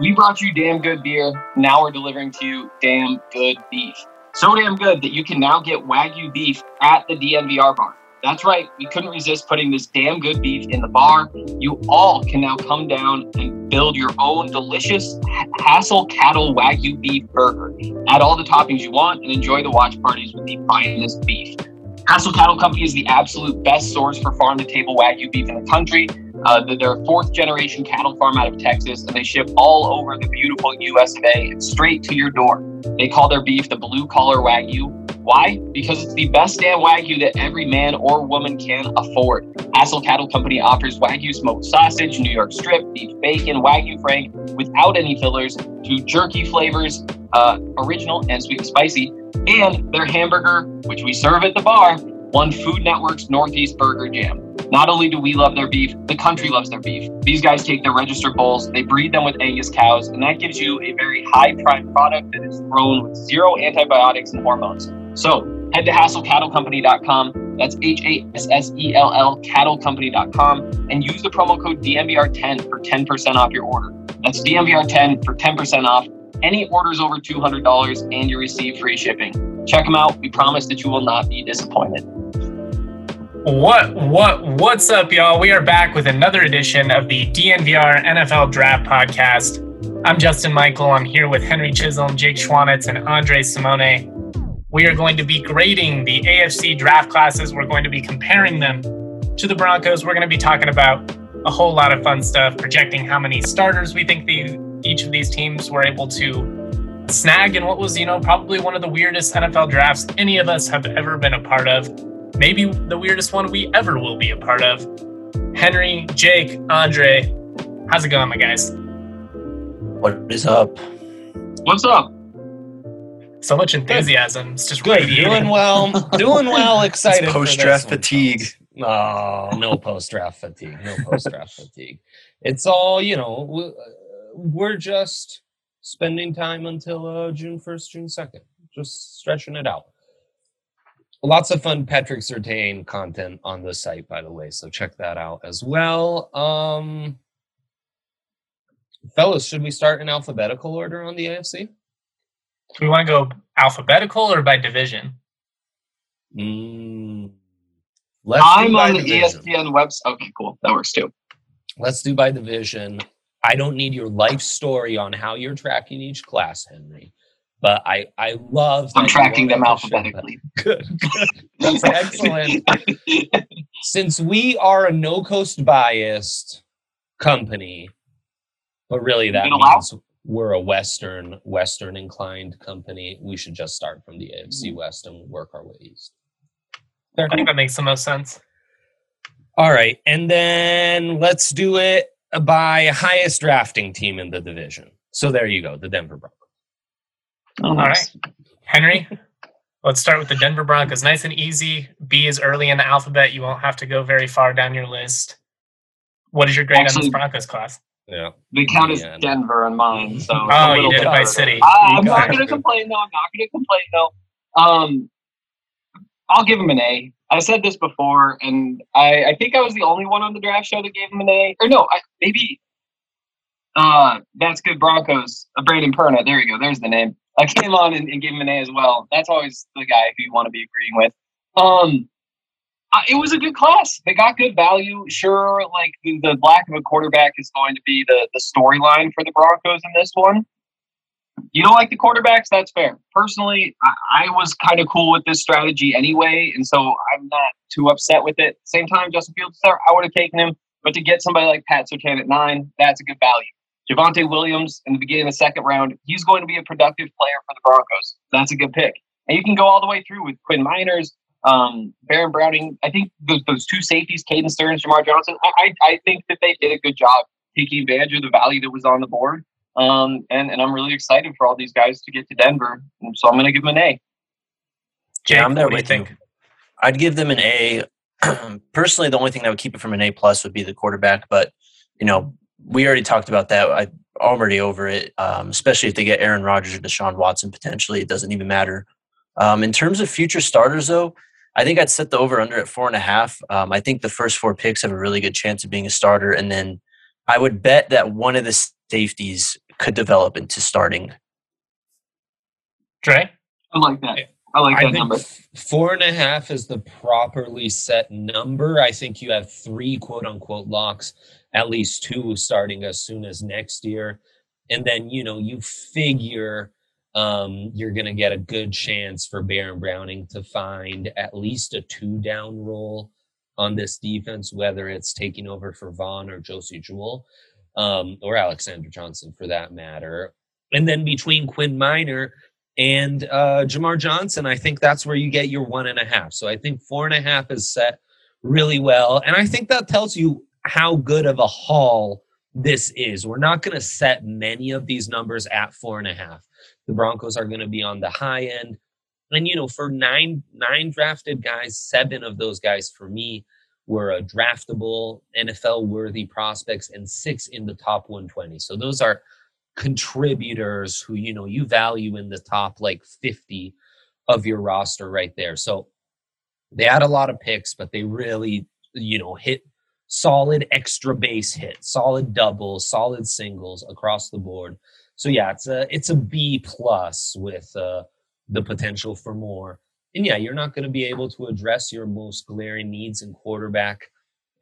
We brought you damn good beer. Now we're delivering to you damn good beef. So damn good that you can now get Wagyu beef at the DNVR bar. That's right, we couldn't resist putting this damn good beef in the bar. You all can now come down and build your own delicious Hassell Cattle Wagyu beef burger. Add all the toppings you want and enjoy the watch parties with the finest beef. Hassell Cattle Company is the absolute best source for farm to table Wagyu beef in the country. Uh, they're a fourth generation cattle farm out of Texas, and they ship all over the beautiful US of A and straight to your door. They call their beef the blue collar Wagyu. Why? Because it's the best damn Wagyu that every man or woman can afford. Hassel Cattle Company offers Wagyu smoked sausage, New York strip, beef bacon, Wagyu frank without any fillers, to jerky flavors, uh, original and sweet and spicy, and their hamburger, which we serve at the bar, won Food Network's Northeast Burger Jam. Not only do we love their beef, the country loves their beef. These guys take their registered bulls, they breed them with Angus cows, and that gives you a very high prime product that is grown with zero antibiotics and hormones. So head to hassellcattlecompany.com. That's H A S S E L L cattlecompany.com and use the promo code DNVR10 for 10% off your order. That's DNVR10 for 10% off any orders over $200 and you receive free shipping. Check them out. We promise that you will not be disappointed. What what what's up, y'all? We are back with another edition of the DNVR NFL Draft Podcast. I'm Justin Michael. I'm here with Henry Chisholm, Jake Schwanitz, and Andre Simone. We are going to be grading the AFC draft classes. We're going to be comparing them to the Broncos. We're going to be talking about a whole lot of fun stuff, projecting how many starters we think the, each of these teams were able to snag in what was, you know, probably one of the weirdest NFL drafts any of us have ever been a part of maybe the weirdest one we ever will be a part of. Henry, Jake, Andre, how's it going, my guys? What is up? What's up? So much enthusiasm. It's just good. Doing well. Doing well. Excited. Post draft fatigue. Oh, no post draft fatigue. No post draft fatigue. It's all you know. We're just spending time until uh, June first, June second. Just stretching it out lots of fun Patrick Surtain content on the site, by the way. So check that out as well. Um, fellas, should we start in alphabetical order on the AFC? Do we want to go alphabetical or by division? Mm, let's I'm on the division. ESPN website. Okay, cool. That works too. Let's do by division. I don't need your life story on how you're tracking each class, Henry but I I love. I'm tracking them alphabetically. Good, good. That's excellent. Since we are a no coast biased company, but really that means we're a western western inclined company. We should just start from the AFC mm-hmm. West and work our way east. I think that makes the most sense. All right, and then let's do it by highest drafting team in the division. So there you go, the Denver Broncos. All right, Henry. Let's start with the Denver Broncos. Nice and easy. B is early in the alphabet. You won't have to go very far down your list. What is your grade Actually, on this Broncos class? Yeah. They count as Denver on mine. So oh, you did it by city. I, am not going to complain though. I'm not going to complain though. Um, I'll give him an A. I said this before, and I, I think I was the only one on the draft show that gave him an A. Or no, I, maybe. Uh, that's good Broncos. Uh, Brandon Perna. There you go. There's the name. I came on and, and gave him an A as well. That's always the guy who you want to be agreeing with. Um, uh, it was a good class. They got good value. Sure, like the, the lack of a quarterback is going to be the, the storyline for the Broncos in this one. You don't like the quarterbacks? That's fair. Personally, I, I was kind of cool with this strategy anyway, and so I'm not too upset with it. Same time, Justin Fields, I would have taken him, but to get somebody like Pat Surtain at nine, that's a good value. Javonte Williams in the beginning of the second round, he's going to be a productive player for the Broncos. That's a good pick. And you can go all the way through with Quinn Meinerz, um, Baron Browning. I think those, those two safeties, Caden Sterns, Jamar Johnson, I, I, I, think that they did a good job taking advantage of the value that was on the board. Um, and, and I'm really excited for all these guys to get to Denver. So I'm going to give them an A. Jake, yeah, I'm there with you. I'd give them an A. Personally, the only thing that would keep it from an A plus would be the quarterback. But you know, we already talked about that. I already over it. Um, especially if they get Aaron Rodgers or Deshaun Watson potentially, it doesn't even matter. Um, in terms of future starters, though, I think I'd set the over under at four and a half. Um, I think the first four picks have a really good chance of being a starter, and then I would bet that one of the safeties could develop into starting. Dre? I like that. I like that I number. Four and a half is the properly set number. I think you have three quote unquote locks, at least two starting as soon as next year. And then, you know, you figure um, you're going to get a good chance for Baron Browning to find at least a two down role on this defense, whether it's taking over for Vaughn or Josey Jewell um, or Alexander Johnson for that matter. And then between Quinn Meinerz and uh, Jamar Johnson, I think that's where you get your one and a half. So I think four and a half is set really well. And I think that tells you how good of a haul this is. We're not going to set many of these numbers at four and a half. The Broncos are going to be on the high end. And you know, for nine nine drafted guys, seven of those guys for me were a draftable NFL worthy prospects, and six in the top 120. So those are contributors who you know you value in the top like 50 of your roster right there. So they had a lot of picks, but they really you know hit solid extra base hit, solid doubles, solid singles across the board. So yeah, it's a it's a B plus with uh, the potential for more. And yeah, you're not going to be able to address your most glaring needs in quarterback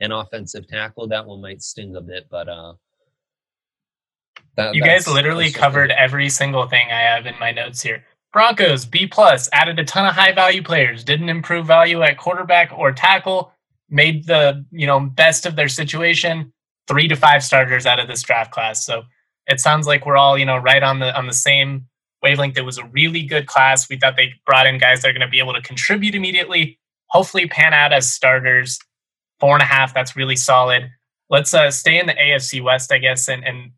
and offensive tackle. That one might sting a bit, but uh, that, you guys literally covered every single thing I have in my notes here. Broncos B plus added a ton of high value players. Didn't improve value at quarterback or tackle. Made the you know best of their situation. Three to five starters out of this draft class. So it sounds like we're all you know right on the on the same wavelength. It was a really good class. We thought they brought in guys that are going to be able to contribute immediately. Hopefully, pan out as starters. Four and a half. That's really solid. Let's uh, stay in the AFC West, I guess, and, and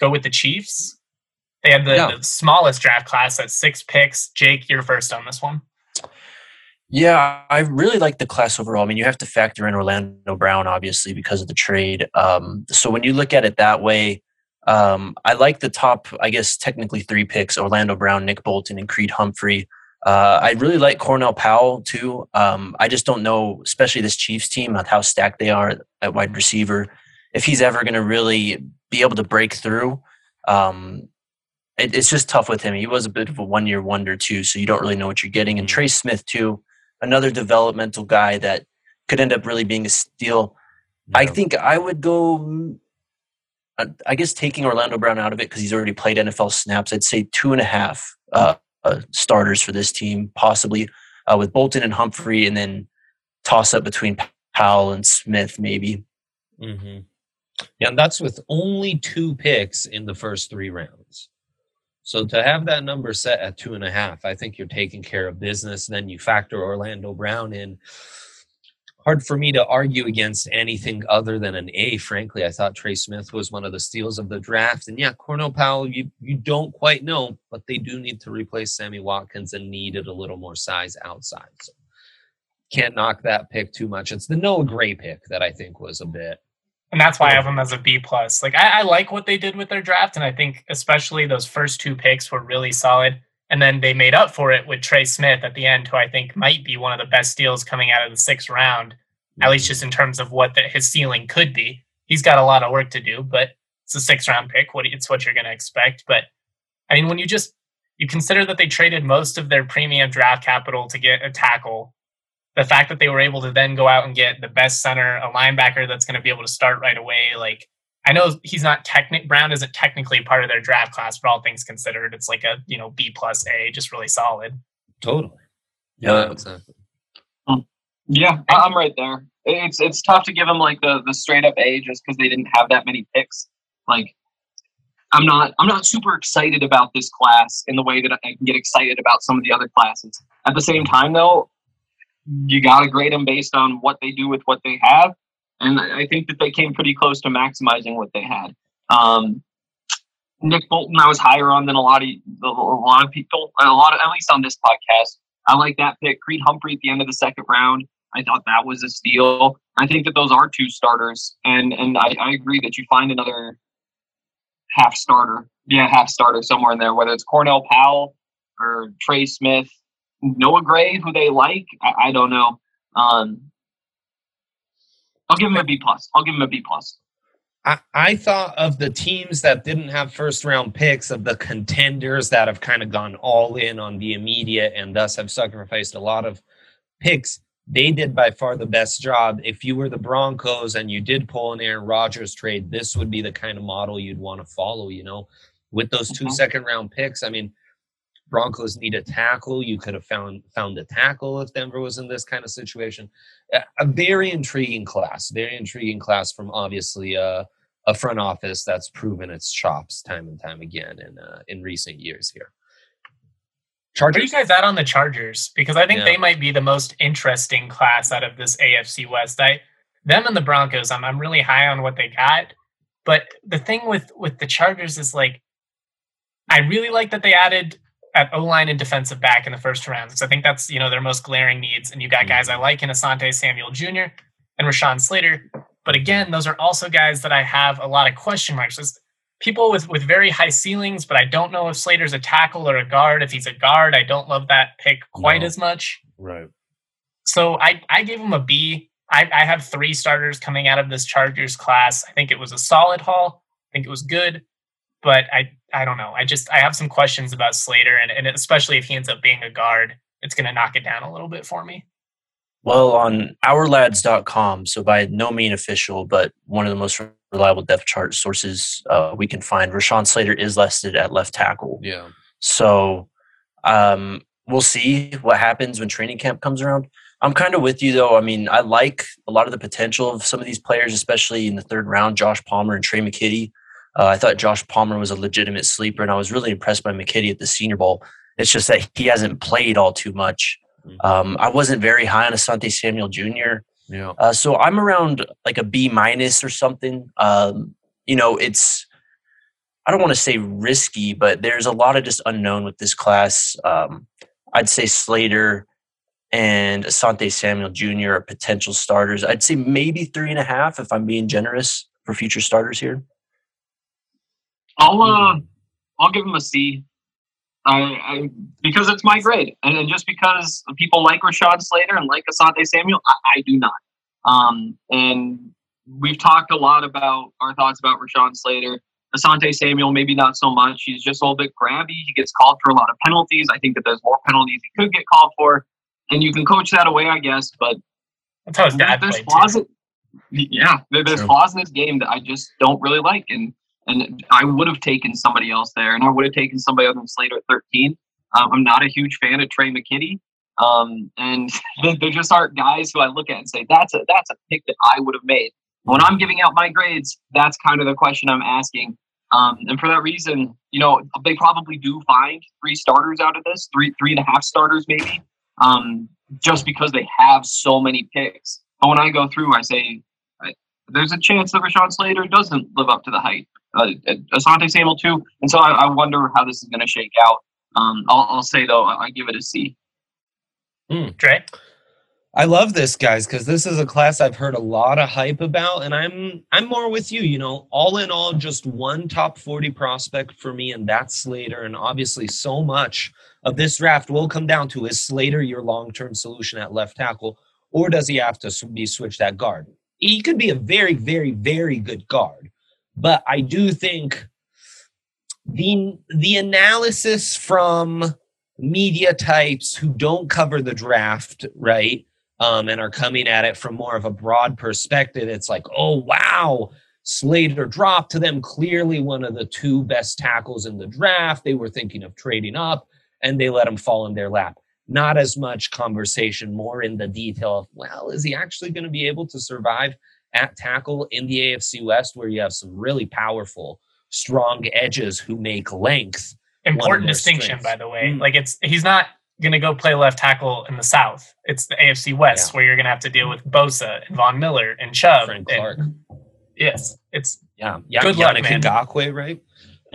go with the Chiefs. They had the, yeah. the smallest draft class at six picks. Jake, you're first on this one. Yeah, I really like the class overall. I mean, you have to factor in Orlando Brown, obviously, because of the trade. Um, so when you look at it that way, um, I like the top, I guess, technically three picks Orlando Brown, Nick Bolton, and Creed Humphrey. Uh, I really like Cornell Powell too. Um, I just don't know, especially this Chiefs team, how stacked they are at wide receiver, if he's ever going to really be able to break through. Um, it, it's just tough with him. He was a bit of a one year wonder too, so you don't really know what you're getting. And mm-hmm. Trey Smith too, another developmental guy that could end up really being a steal. Yeah. I think I would go I guess taking Orlando Brown out of it because he's already played NFL snaps, I'd say two and a half uh, uh, starters for this team, possibly uh, with Bolton and Humphrey, and then toss up between Powell and Smith, maybe. Mm-hmm. Yeah, and that's with only two picks in the first three rounds. So to have that number set at two and a half, I think you're taking care of business. Then you factor Orlando Brown in hard for me to argue against anything other than an A, frankly. I thought Trey Smith was one of the steals of the draft. And yeah, Cornell Powell, you, you don't quite know, but they do need to replace Sammy Watkins and needed a little more size outside. So can't knock that pick too much. It's the Noah Gray pick that I think was a bit. And that's why I have them as a B plus. Like I, I like what they did with their draft, and I think especially those first two picks were really solid. And then they made up for it with Trey Smith at the end, who I think might be one of the best deals coming out of the sixth round, at least just in terms of what the, his ceiling could be. He's got a lot of work to do, but it's a six round pick. What it's what you're going to expect. But I mean, when you just you consider that they traded most of their premium draft capital to get a tackle, the fact that they were able to then go out and get the best center, a linebacker that's going to be able to start right away, like I know he's not technic Brown isn't technically part of their draft class, but all things considered, it's like a you know B plus A, just really solid. Totally. Yeah. Um, yeah, I'm right there. It's it's tough to give them like the the straight up A just because they didn't have that many picks. Like, I'm not I'm not super excited about this class in the way that I can get excited about some of the other classes. At the same time, though, you got to grade them based on what they do with what they have and I think that they came pretty close to maximizing what they had. Um, Nick Bolton, I was higher on than a lot of a lot of people, a lot of at least on this podcast. I like that pick. Creed Humphrey at the end of the second round. I thought that was a steal. I think that those are two starters, and and I, I agree that you find another half starter, yeah, half starter somewhere in there, whether it's Cornell Powell or Trey Smith, Noah Gray, who they like. I, I don't know. Um, I'll give him a B plus. I'll give him a B plus. I, I thought of the teams that didn't have first round picks, of the contenders that have kind of gone all in on the immediate and thus have sacrificed a lot of picks. They did by far the best job. If you were the Broncos and you did pull an Aaron Rodgers trade, this would be the kind of model you'd want to follow, you know, with those 2 mm-hmm. second round picks. I mean, Broncos need a tackle. You could have found found a tackle if Denver was in this kind of situation. A very intriguing class, very intriguing class from obviously a, a front office that's proven its chops time and time again in uh, in recent years here. Chargers? Are you guys at on the Chargers? Because I think yeah. they might be the most interesting class out of this AFC West. I them and the Broncos, I'm I'm really high on what they got. But the thing with with the Chargers is like I really like that they added at O line and defensive back in the first round because I think that's you know their most glaring needs. And you got guys I like in Asante Samuel Jr. and Rashawn Slater. But again, those are also guys that I have a lot of question marks. There's people with with very high ceilings, but I don't know if Slater's a tackle or a guard. If he's a guard, I don't love that pick quite no. as much. Right. So I I gave him a B. I, I have three starters coming out of this Chargers class. I think it was a solid haul. I think it was good, but I I don't know. I just I have some questions about Slater, and, and especially if he ends up being a guard, it's going to knock it down a little bit for me. Well, on ourlads.com, so by no mean official, but one of the most reliable depth chart sources uh, we can find, Rashawn Slater is listed at left tackle. Yeah. So um, we'll see what happens when training camp comes around. I'm kind of with you though. I mean, I like a lot of the potential of some of these players, especially in the third round, Josh Palmer and Trey McKitty. Uh, I thought Josh Palmer was a legitimate sleeper, and I was really impressed by McKitty at the Senior Bowl. It's just that he hasn't played all too much. Mm-hmm. Um, I wasn't very high on Asante Samuel Jr. Yeah. Uh, so I'm around like a B minus or something. Um, you know, it's I don't want to say risky, but there's a lot of just unknown with this class. Um, I'd say Slater and Asante Samuel Jr. are potential starters. I'd say maybe three and a half if I'm being generous for future starters here. I'll uh, I'll give him a C. I, I because it's my grade, and just because people like Rashad Slater and like Asante Samuel, I, I do not. Um, and we've talked a lot about our thoughts about Rashawn Slater. Asante Samuel, maybe not so much. He's just a little bit grabby. He gets called for a lot of penalties. I think that there's more penalties he could get called for, and you can coach that away, I guess. But that's how his dad there's flaws. In, yeah, there's flaws in this game that I just don't really like, and and I would have taken somebody else there, and I would have taken somebody other than Slater at 13. Um, I'm not a huge fan of Trey McKitty, um, and there just aren't guys who I look at and say that's a that's a pick that I would have made. When I'm giving out my grades, that's kind of the question I'm asking. Um, and for that reason, you know, they probably do find three starters out of this, three three and a half starters maybe, um, just because they have so many picks. But when I go through, I say there's a chance that Rashawn Slater doesn't live up to the hype uh, Asante Samuel too. And so I, I wonder how this is going to shake out. Um, I'll, I'll, say though, I, I give it a C. Mm. Dre? I love this, guys, because this is a class I've heard a lot of hype about, and I'm I'm more with you. You know, all in all, just one top forty prospect for me, and that's Slater. And obviously, so much of this draft will come down to is Slater your long term solution at left tackle, or does he have to be switched at guard? He could be a very, very, very good guard, but I do think the the analysis from media types who don't cover the draft, right, um, and are coming at it from more of a broad perspective, it's like, oh wow, Slater dropped to them clearly one of the two best tackles in the draft. They were thinking of trading up, and they let him fall in their lap. Not as much conversation, more in the detail of, well, is he actually going to be able to survive at tackle in the AFC West, where you have some really powerful, strong edges who make length. Important distinction, strengths. by the way. Mm. Like it's he's not going to go play left tackle in the South. It's the AFC West yeah. where you're going to have to deal with Bosa and Von Miller and Chubb. Frank Clark. And, yes, it's yeah. yeah good Yannick luck, man. Ngakoue, right?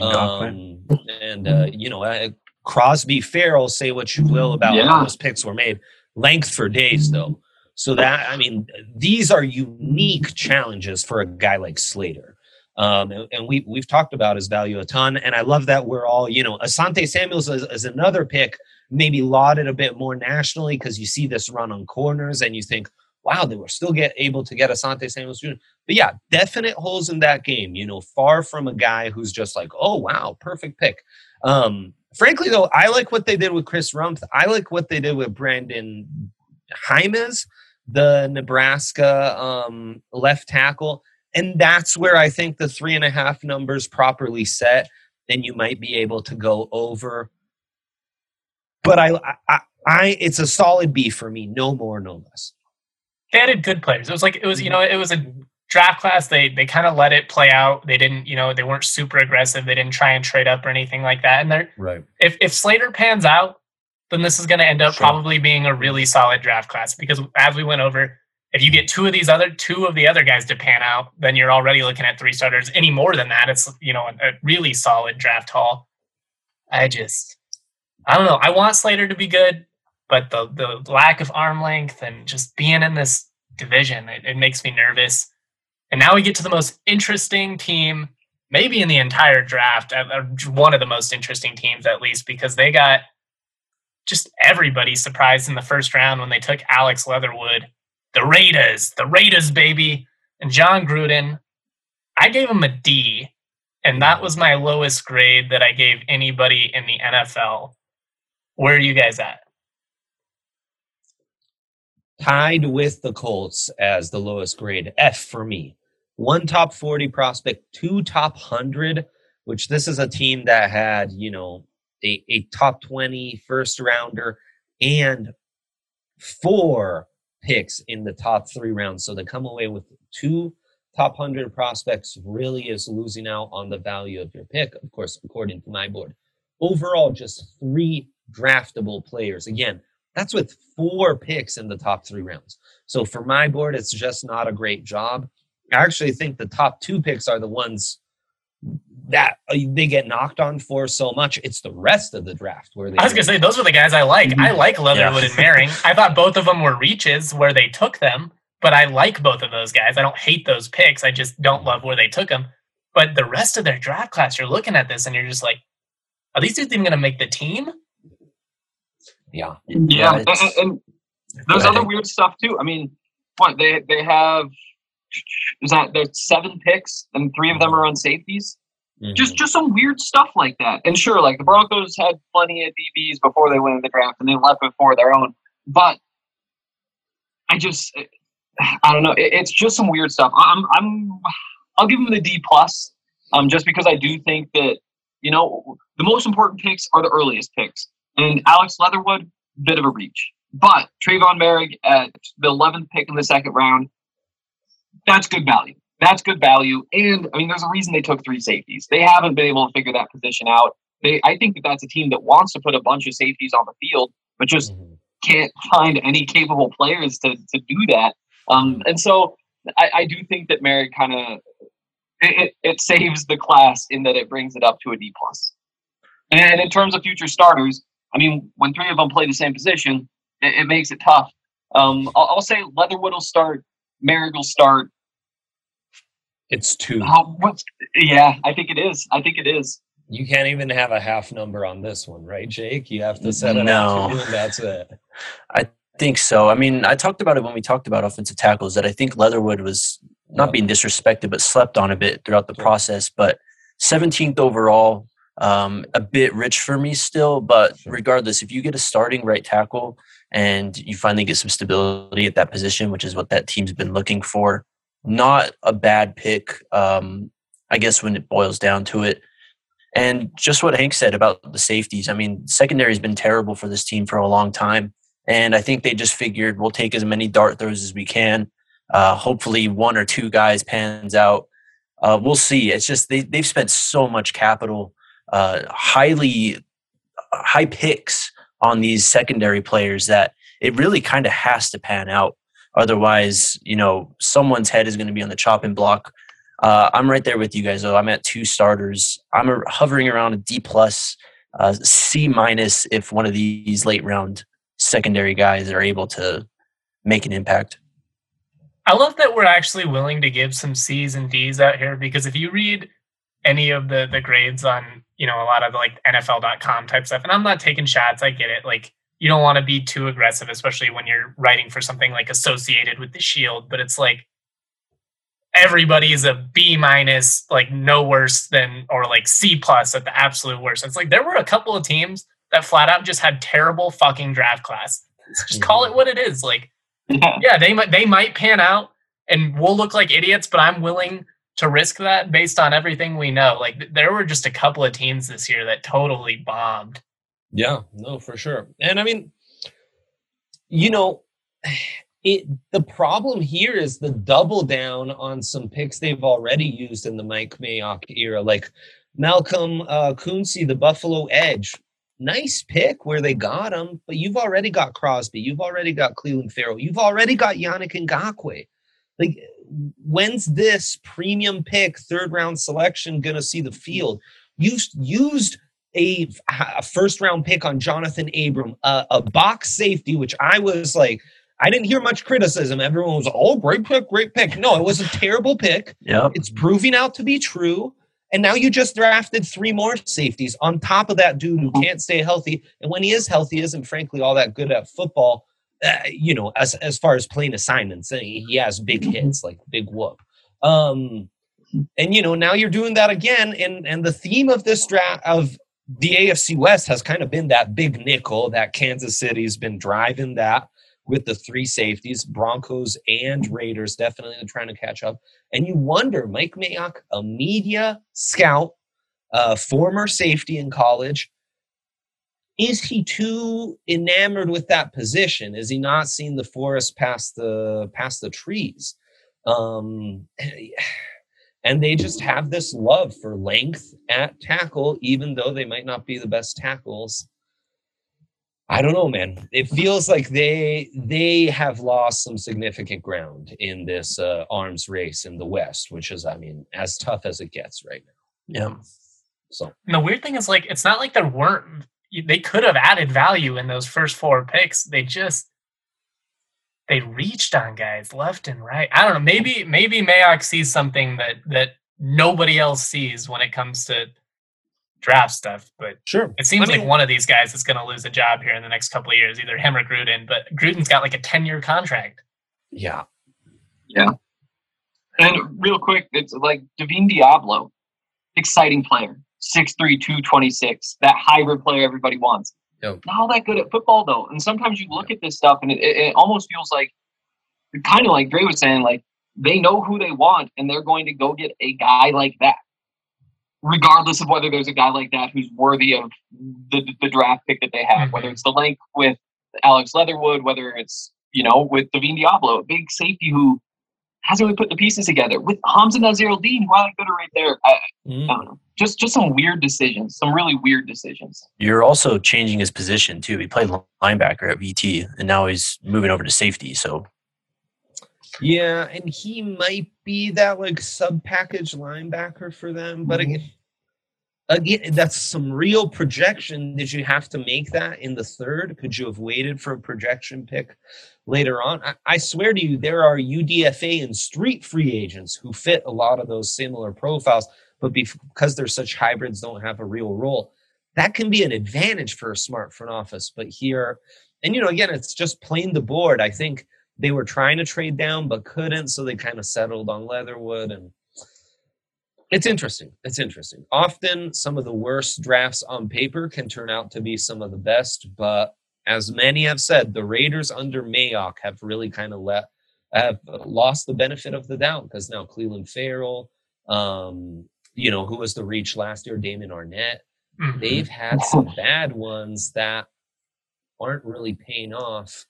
Um, and uh, you know, uh, Crosby, Ferrell. Say what you will about yeah. how those picks were made. Length for days, though. So that I mean, these are unique challenges for a guy like Slater. Um, and, and, we we've talked about his value a ton, and I love that we're all you know Asante Samuels is, is another pick, maybe lauded a bit more nationally because you see this run on corners and you think, wow, they were still get able to get Asante Samuels Jr. But yeah, definite holes in that game. You know, far from a guy who's just like, oh wow, perfect pick. Um, frankly, though, I like what they did with Chris Rumph. I like what they did with Brenden Jaimes, the Nebraska um, left tackle. And that's where I think the three and a half numbers properly set, then you might be able to go over. But I, I, I, it's a solid B for me, no more, no less. They added good players. It was like it was, you know, it was a draft class. They they kind of let it play out. They didn't, you know, they weren't super aggressive. They didn't try and trade up or anything like that. And they're right. If if Slater pans out, then this is going to end up sure. probably being a really solid draft class because as we went over, if you get two of these other two of the other guys to pan out, then you're already looking at three starters. Any more than that, it's you know a, a really solid draft haul. I just I don't know. I want Slater to be good, but the the lack of arm length and just being in this division, it, it makes me nervous. And now we get to the most interesting team, maybe in the entire draft, uh, uh, one of the most interesting teams at least, because they got just everybody surprised in the first round when they took Alex Leatherwood the Raiders, the Raiders, baby. And Jon Gruden, I gave him a D, and that was my lowest grade that I gave anybody in the NFL. Where are you guys at? Tied with the Colts as the lowest grade, F for me. One top 40 prospect, two top 100, which this is a team that had, you know, a, a top 20 first rounder and four picks in the top three rounds. So to come away with two top 100 prospects really is losing out on the value of your pick, of course, according to my board. Overall, just three draftable players. Again, that's with four picks in the top three rounds. So for my board, it's just not a great job. I actually think the top two picks are the ones that uh, they get knocked on for so much. It's the rest of the draft where they. I was gonna say those are the guys I like. I like Leatherwood yeah. and Moehrig. I thought both of them were reaches where they took them, but I like both of those guys. I don't hate those picks. I just don't love where they took them. But the rest of their draft class, you're looking at this and you're just like, are these dudes even gonna make the team? Yeah, yeah, and, and there's other weird stuff too. I mean, what they they have is that there's seven picks and three of them are on safeties. Mm-hmm. Just just some weird stuff like that. And sure, like the Broncos had plenty of DBs before they went in the draft, and they left before their own. But I just, I don't know. It, it's just some weird stuff. I'm, I'm, I'll give them the D plus, um, just because I do think that you know the most important picks are the earliest picks, and Alex Leatherwood, bit of a reach. But Tre'von Moehrig at the 11th pick in the second round, that's good value. That's good value. And I mean, there's a reason they took three safeties. They haven't been able to figure that position out. They, I think that that's a team that wants to put a bunch of safeties on the field, but just mm-hmm. can't find any capable players to, to do that. Um, and so I, I do think that Moehrig kind of it, it saves the class in that it brings it up to a D plus. And in terms of future starters, I mean, when three of them play the same position, it, it makes it tough. Um, I'll, I'll, say Leatherwood will start, Moehrig will start, it's two. Oh, what's, yeah, I think it is. I think it is. You can't even have a half number on this one, right, Jake? You have to set it no. up. That's it. I think so. I mean, I talked about it when we talked about offensive tackles that I think Leatherwood was not being disrespected, but slept on a bit throughout the process. But 17th overall, um, a bit rich for me still. But regardless, if you get a starting right tackle and you finally get some stability at that position, which is what that team's been looking for, not a bad pick, um, I guess, when it boils down to it. And just what Hank said about the safeties. I mean, secondary has been terrible for this team for a long time. And I think they just figured we'll take as many dart throws as we can. Uh, hopefully, one or two guys pans out. Uh, we'll see. It's just they, they've spent so much capital, uh, highly high picks on these secondary players that it really kind of has to pan out. Otherwise, you know, someone's head is going to be on the chopping block. Uh, I'm right there with you guys, though. I'm at two starters. I'm hovering around a D plus, uh, C minus if one of these late round secondary guys are able to make an impact. I love that we're actually willing to give some C's and D's out here because if you read any of the the grades on you know a lot of the, like NFL.com type stuff, and I'm not taking shots, I get it. Like you don't want to be too aggressive, especially when you're writing for something like associated with the Shield. But it's like everybody is a B minus, like no worse than, or like C plus at the absolute worst. It's like there were a couple of teams that flat out just had terrible fucking draft class. Just call it what it is. Like, yeah, yeah they might they might pan out, and we'll look like idiots. But I'm willing to risk that based on everything we know. Like, there were just a couple of teams this year that totally bombed. Yeah, no, for sure. And I mean, you know, it the problem here is the double down on some picks they've already used in the Mike Mayock era, like Malcolm uh, the Buffalo Edge. Nice pick where they got him, but you've already got Crosby, you've already got Clelin Ferrell, you've already got Yannick Ngakoue. Like, when's this premium pick, third round selection going to see the field? You've used a, a, first round pick on Johnathan Abram, uh, a box safety, which I was like, I didn't hear much criticism. Everyone was, oh, great pick, great pick. No, it was a terrible pick. Yeah, It's proving out to be true. And now you just drafted three more safeties on top of that dude who can't stay healthy. And when he is healthy, isn't frankly all that good at football. Uh, you know, as as far as playing assignments, he has big hits like big whoop. Um, and you know, now you're doing that again. And and the theme of this draft of the AFC West has kind of been that big nickel that Kansas City's been driving that with the three safeties, Broncos and Raiders definitely trying to catch up. And you wonder, Mike Mayock, a media scout, a former safety in college, is he too enamored with that position? Is he not seeing the forest past the past the trees? Um, and they just have this love for length at tackle, even though they might not be the best tackles. I don't know, man. It feels like they they have lost some significant ground in this uh, arms race in the West, which is, I mean, as tough as it gets right now. Yeah. So and the weird thing is, like, it's not like there weren't. They could have added value in those first four picks. They just they reached on guys left and right. I don't know. Maybe maybe Mayock sees something that that nobody else sees when it comes to draft stuff. But sure, it seems I mean, like one of these guys is going to lose a job here in the next couple of years, either him or Gruden. But Gruden's got like a ten year contract. Yeah, yeah. And real quick, it's like Divine Deablo, exciting player, 6'3", 226, that hybrid player everybody wants. Yep. Not all that good at football though, and sometimes you look at this stuff and it, it, almost feels like, kind of like Dre was saying, like they know who they want and they're going to go get a guy like that regardless of whether there's a guy like that who's worthy of the, the draft pick that they have, mm-hmm. whether it's the link with Alex Leatherwood, whether it's, you know, with Divine Deablo, a big safety who hasn't we put the pieces together. With Hamsah Nasirildeen, who I like right there. I, mm-hmm. I, don't know. Just just some weird decisions, some really weird decisions. You're also changing his position too. He played linebacker at VT and now he's moving over to safety. So yeah, and he might be that like sub package linebacker for them, but mm-hmm. again, again, that's some real projection. Did you have to make that in the third? Could you have waited for a projection pick later on? I, I swear to you, there are UDFA and street free agents who fit a lot of those similar profiles, but because they're such hybrids, don't have a real role. That can be an advantage for a smart front office. But here, and you know, again, it's just playing the board. I think they were trying to trade down but couldn't, so they kind of settled on Leatherwood and it's interesting. It's interesting. Often some of the worst drafts on paper can turn out to be some of the best, but as many have said, the Raiders under Mayock have really kind of let have lost the benefit of the doubt because now Clelin Ferrell, um, you know, who was the reach last year, Damon Arnette, mm-hmm. they've had some bad ones that aren't really paying off.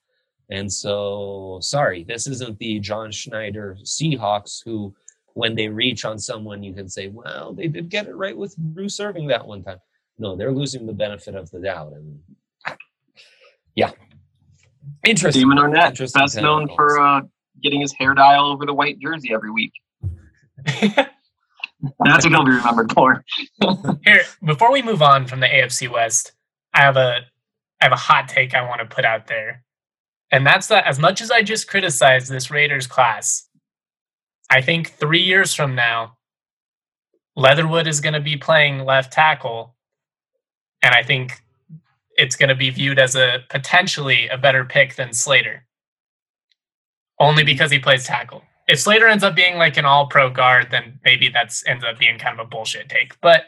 And so, sorry, this isn't the John Schneider Seahawks who, when they reach on someone, you can say, well, they did get it right with Bruce Irvin that one time. No, they're losing the benefit of the doubt. And yeah, interesting. Damon Arnette, interesting best known for uh, getting his hair dye all over the white jersey every week. That's what he'll be remembered for. Here, before we move on from the AFC West, I have a I have a hot take I want to put out there. And that's that as much as I just criticized this Raiders class, I think three years from now, Leatherwood is going to be playing left tackle. And I think it's going to be viewed as a potentially a better pick than Slater, only because he plays tackle. If Slater ends up being like an all pro guard, then maybe that's ends up being kind of a bullshit take. But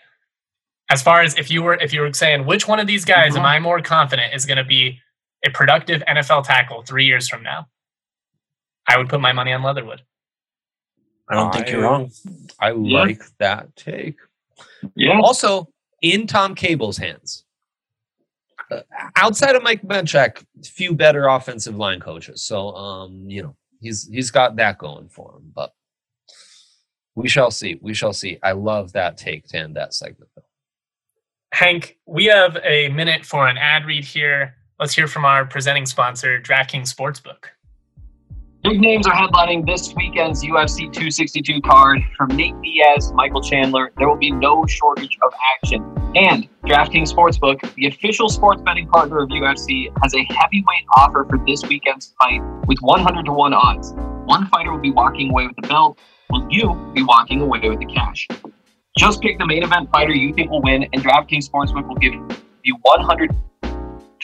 as far as if you were if you were saying which one of these guys mm-hmm. am I more confident is going to be a productive NFL tackle three years from now, I would put my money on Leatherwood. I don't think you're wrong. I yeah. like that take. Yeah. Also, in Tom Cable's hands. Uh, outside of Mike Munchak, few better offensive line coaches. So, um, you know, he's he's got that going for him. But we shall see. We shall see. I love that take to end that segment, though. Hank, we have a minute for an ad read here. Let's hear from our presenting sponsor, DraftKings Sportsbook. Big names are headlining this weekend's UFC 262 card. From Nate Diaz, Michael Chandler, there will be no shortage of action. And DraftKings Sportsbook, the official sports betting partner of UFC, has a heavyweight offer for this weekend's fight with 100 to 1 odds. One fighter will be walking away with the belt, while you be walking away with the cash. Just pick the main event fighter you think will win, and DraftKings Sportsbook will give you 100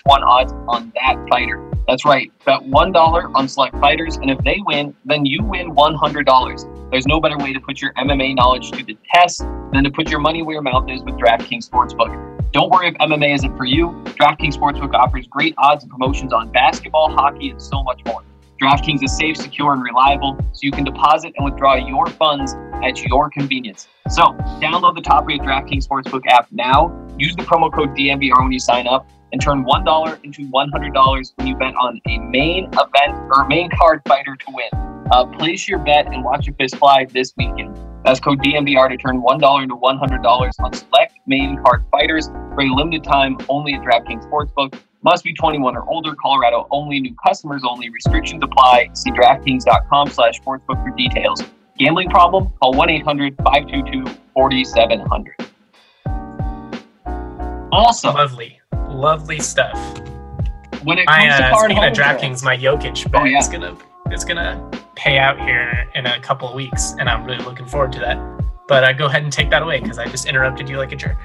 1 odds on that fighter. That's right. Bet $1 on select fighters, and if they win, then you win $100. There's no better way to put your MMA knowledge to the test than to put your money where your mouth is with DraftKings Sportsbook. Don't worry if MMA isn't for you. DraftKings Sportsbook offers great odds and promotions on basketball, hockey, and so much more. DraftKings is safe, secure, and reliable, so you can deposit and withdraw your funds at your convenience. So, download the top-rated DraftKings Sportsbook app now. Use the promo code DNVR when you sign up and turn $1 into $100 when you bet on a main event or main card fighter to win. Uh, place your bet and watch your fist fly this weekend. That's code DNVR to turn $1 into $100 on select main card fighters for a limited time only at DraftKings Sportsbook. Must be 21 or older. Colorado only. New customers only. Restrictions apply. See DraftKings.com slash sportsbook for details. Gambling problem? Call 1-800-522-4700. Awesome. lovely lovely stuff. When it comes I, uh, to speaking of DraftKings, my Jokic bet oh, yeah. is gonna is gonna pay out here in a couple of weeks, and I'm really looking forward to that. But uh, go ahead and take that away because I just interrupted you like a jerk.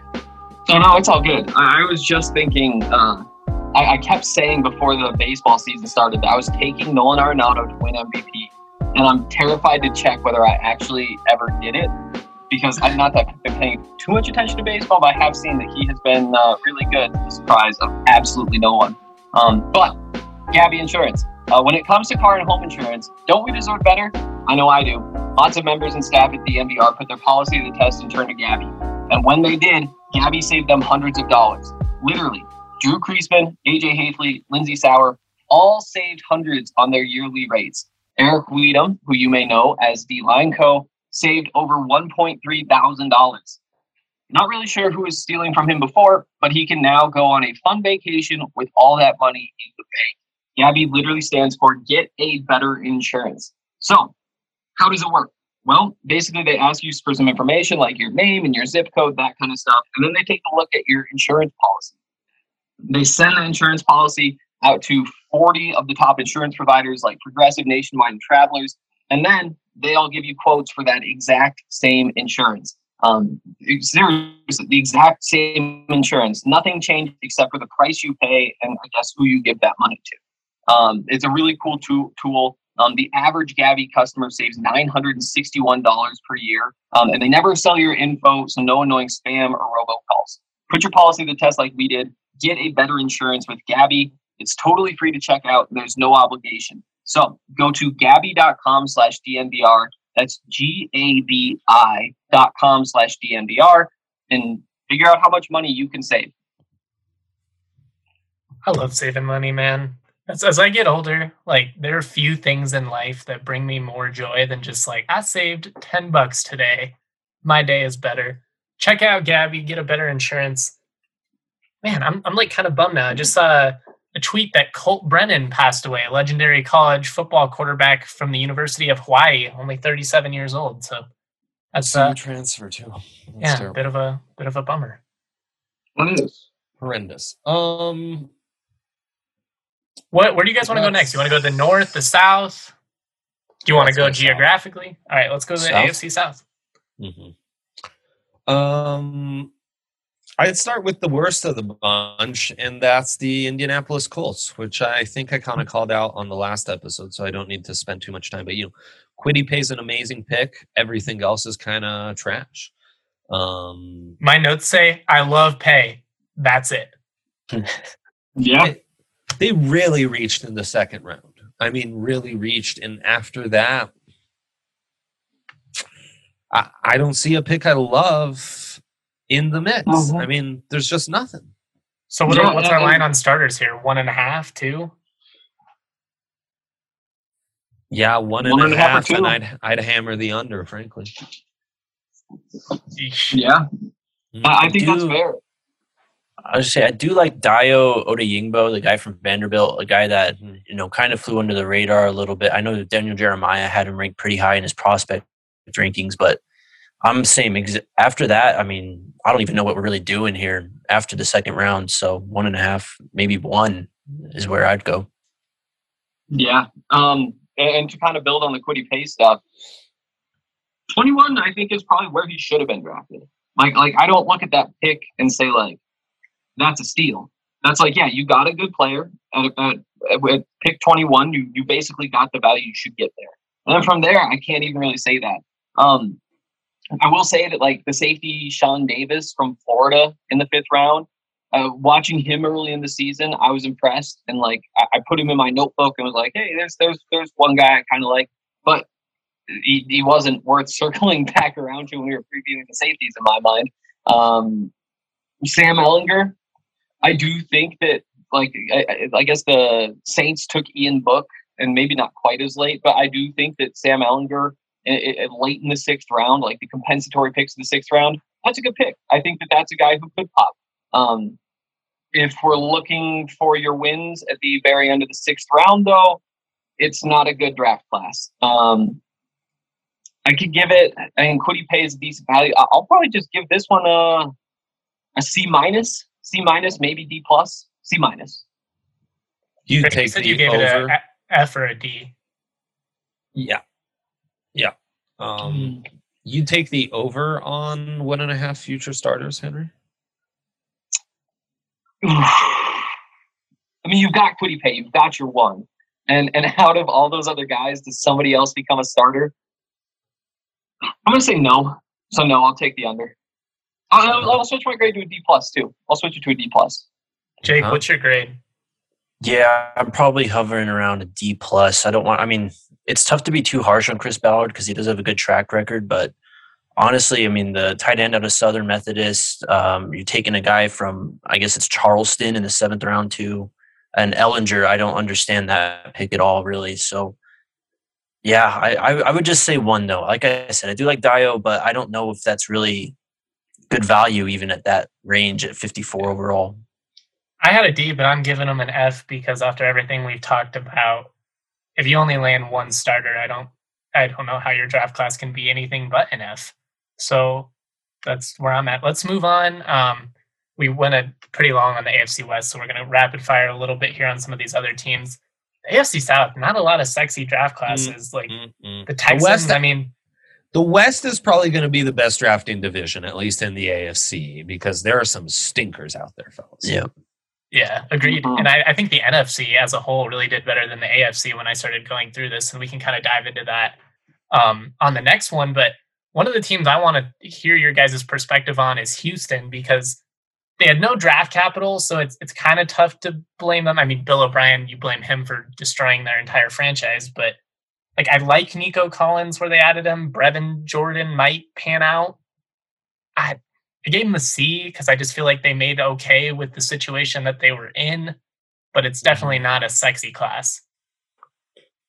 So no, it's all good. I, I was just thinking. Uh, I, I, kept saying before the baseball season started that I was taking Nolan Arenado to win MVP, and I'm terrified to check whether I actually ever did it because I'm not that been paying too much attention to baseball, but I have seen that he has been uh, really good to the surprise of absolutely no one. Um, but Gabi Insurance. Uh, when it comes to car and home insurance, don't we deserve better? I know I do. Lots of members and staff at the DNVR put their policy to the test and turned to Gabi. And when they did, Gabi saved them hundreds of dollars. Literally. Drew Creasman, AJ Haefele, Lindsay Sauer all saved hundreds on their yearly rates. Eric Weedham, who you may know as D Line Co., saved over $1.3 thousand. Not really sure who was stealing from him before, but he can now go on a fun vacation with all that money in the bank. Gabi literally stands for Get a Better Insurance. So, how does it work? Well, basically, they ask you for some information like your name and your zip code, that kind of stuff, and then they take a look at your insurance policy. They send the insurance policy out to 40 of the top insurance providers like Progressive, Nationwide, and Travelers, and then they all give you quotes for that exact same insurance. Um, the exact same insurance. Nothing changed except for the price you pay and I guess who you give that money to. Um, it's a really cool to- tool. Um, the average Gabi customer saves $961 per year, um, and they never sell your info, so no annoying spam or robocalls. Put your policy to the test like we did. Get a better insurance with Gabi. It's totally free to check out. There's no obligation. So go to gabi.com slash DNVR. That's G A B I dot com slash DNVR and figure out how much money you can save. I love saving money, man. As, as I get older, like there are few things in life that bring me more joy than just like, I saved 10 bucks today. My day is better. Check out Gabi, get a better insurance. Man, I'm, I'm like kind of bummed now. I just saw a tweet that Colt Brennan passed away, a legendary college football quarterback from the University of Hawaii, only 37 years old. So that's a uh, transfer too. That's yeah, terrible. bit of a bit of a bummer. What is horrendous? Um, what? Where do you guys want to go next? You want to go to the north, the south? Do you want to go geographically? South. All right, let's go to the south? AFC South. Mm-hmm. Um, I'd start with the worst of the bunch, and that's the Indianapolis Colts, which I think I kind of called out on the last episode, so I don't need to spend too much time. But you know, Kwity Paye's an amazing pick. Everything else is kind of trash. Um, My notes say, "I love Paye." That's it. yeah, they really reached in the second round. I mean, really reached, and after that, I, I don't see a pick I love in the mix. Mm-hmm. I mean, there's just nothing. So what, yeah, what's our line on starters here? One and a half, two. Yeah, one and, one and a half, half and I'd I'd hammer the under, frankly. Yeah, mm, I, I think do, that's fair. I was say I do like Dayo Odeyingbo, the guy from Vanderbilt, a guy that mm-hmm. you know kind of flew under the radar a little bit. I know that Daniel Jeremiah had him ranked pretty high in his prospect rankings, but I'm same. After that, I mean, I don't even know what we're really doing here after the second round. So one and a half, maybe one, is where I'd go. Yeah, um, and to kind of build on the Kwity Paye stuff, 21, I think, is probably where he should have been drafted. Like, like I don't look at that pick and say like that's a steal. That's like, yeah, you got a good player at, at, at pick 21. You you basically got the value you should get there. And then from there, I can't even really say that. Um, I will say that like the safety Shawn Davis from Florida in the fifth round, uh, watching him early in the season, I was impressed, and like I, I, put him in my notebook and was like, hey, there's there's there's one guy I kind of like, but he, he wasn't worth circling back around to when we were previewing the safeties in my mind. Um, Sam Ehlinger, I do think that like I, I guess the Saints took Ian Book and maybe not quite as late, but I do think that Sam Ehlinger it, it, late in the sixth round, like the compensatory picks in the sixth round, that's a good pick. I think that that's a guy who could pop. Um, if we're looking for your wins at the very end of the sixth round, though, it's not a good draft class. Um, I could give it. I mean, Kwity Paye is a decent value. I'll probably just give this one a a C minus, C minus, maybe D plus, C minus. You take the you gave over. it a F or a D. Yeah, yeah. Um, mm. You take the over on one and a half future starters, Henry? I mean, you've got Kwity Paye, you've got your one. And and out of all those other guys, does somebody else become a starter? I'm going to say no. So no, I'll take the under. I'll, I'll, switch my grade to a D plus too. I'll switch it to a D plus. Jake, huh? what's your grade? Yeah, I'm probably hovering around a D plus. I don't want. I mean, it's tough to be too harsh on Chris Ballard because he does have a good track record. But honestly, I mean, the tight end out of Southern Methodist, um, you're taking a guy from, I guess it's Charleston in the seventh round to an Ehlinger. I don't understand that pick at all, really. So, yeah, I, I, I would just say one though. Like I said, I do like Dio, but I don't know if that's really good value even at that range at 54 overall. I had a D, but I'm giving him an F because after everything we've talked about, if you only land one starter, I don't I don't know how your draft class can be anything but an F. So that's where I'm at. Let's move on. Um, we went a pretty long on the AFC West, so we're going to rapid fire a little bit here on some of these other teams. The AFC South, not a lot of sexy draft mm, classes. Like mm-hmm. the Texans, the West, I mean, the West is probably going to be the best drafting division, at least in the AFC, because there are some stinkers out there, fellas. Yeah. Yeah, agreed. Mm-hmm. And I, I, think the NFC as a whole really did better than the AFC when I started going through this, and we can kind of dive into that um, on the next one. But one of the teams I want to hear your guys' perspective on is Houston because they had no draft capital, so it's it's kind of tough to blame them. I mean, Bill O'Brien, you blame him for destroying their entire franchise, but like I like Nico Collins where they added him. Brevin Jordan might pan out. I I gave them a C because I just feel like they made okay with the situation that they were in, but it's mm-hmm. definitely not a sexy class.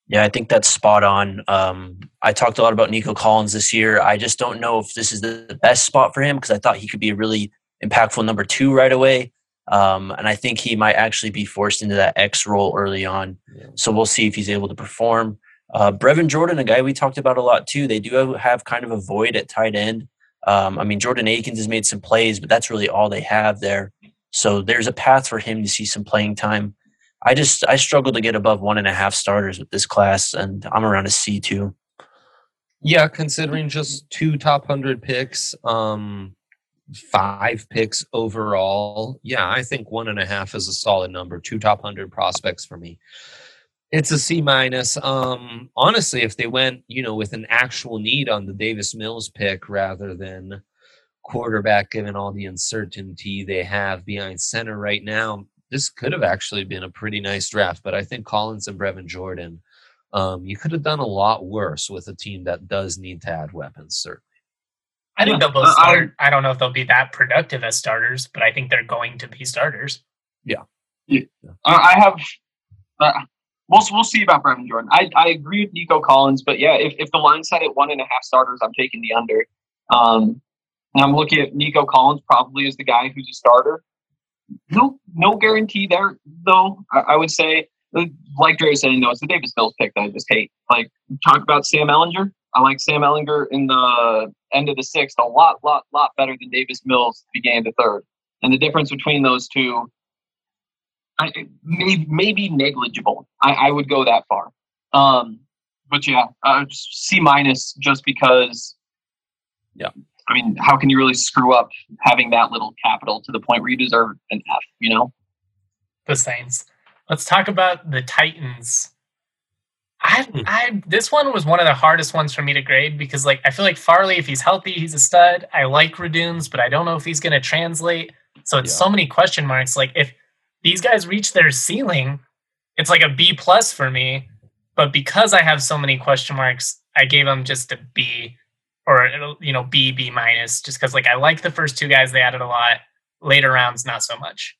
Yeah, I think that's spot on. Um, I talked a lot about Nico Collins this year. I just don't know if this is the best spot for him because I thought he could be a really impactful number two right away. Um, and I think he might actually be forced into that X role early on. Yeah. So we'll see if he's able to perform. Uh, Brevin Jordan, a guy we talked about a lot too, they do have kind of a void at tight end. Um, I mean, Jordan Akins has made some plays, but that's really all they have there. So there's a path for him to see some playing time. I just I struggle to get above one and a half starters with this class, and I'm around a C two. Yeah, considering just two top hundred picks, um, five picks overall. Yeah, I think one and a half is a solid number. Two top hundred prospects for me. It's a C minus. Um, honestly, if they went, you know, with an actual need on the Davis Mills pick rather than quarterback, given all the uncertainty they have behind center right now, this could have actually been a pretty nice draft. But I think Collins and Brevin Jordan, um, you could have done a lot worse with a team that does need to add weapons, certainly. I think they'll both start. I, I don't know if they'll be that productive as starters, but I think they're going to be starters. Yeah. yeah. I have. Uh, we'll we'll see about Brevin Jordan. I, I agree with Nico Collins, but yeah, if, if the line set at one and a half starters, I'm taking the under. Um, and I'm looking at Nico Collins probably as the guy who's a starter. No no guarantee there though. I, I would say, like Dre was saying, though, it's the Davis Mills pick that I just hate. Like talk about Sam Ehlinger. I like Sam Ehlinger in the end of the sixth a lot, lot, lot better than Davis Mills began the third. And the difference between those two I, may, maybe negligible. I, I, would go that far. Um, but yeah, uh, C minus just because. Yeah. I mean, how can you really screw up having that little capital to the point where you deserve an F? You know. The Saints. Let's talk about the Titans. I, hmm. I, this one was one of the hardest ones for me to grade because, like, I feel like Farley, if he's healthy, he's a stud. I like Radunz, but I don't know if he's going to translate. So it's yeah. so many question marks. Like, if these guys reach their ceiling, it's like a B plus for me. But because I have so many question marks, I gave them just a B or you know B B minus, just because like I like the first two guys, they added a lot. Later rounds, not so much.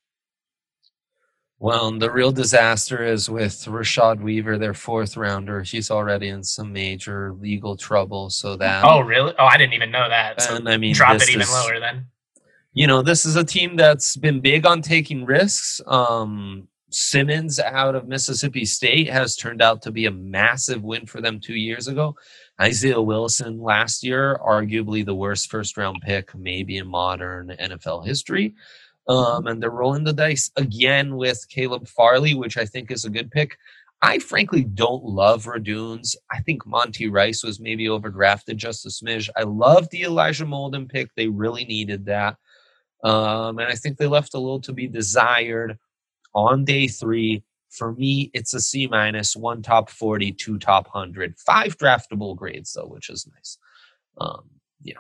Well, the real disaster is with Rashad Weaver, their fourth rounder. He's already in some major legal trouble. So that. Oh, really? Oh, I didn't even know that. So and I mean, drop it even is, lower then you know, this is a team that's been big on taking risks. Um, Simmons out of Mississippi State has turned out to be a massive win for them two years ago. Isaiah Wilson last year, arguably the worst first round pick, maybe in modern NFL history. Um, and they're rolling the dice again with Caleb Farley, which I think is a good pick. I frankly don't love Radunz. I think Monty Rice was maybe overdrafted just a smidge. I love the Elijah Molden pick. They really needed that. Um, and I think they left a little to be desired on day three. For me, it's a C minus, one top 40, two top 100, five draftable grades, though, which is nice. Um, yeah.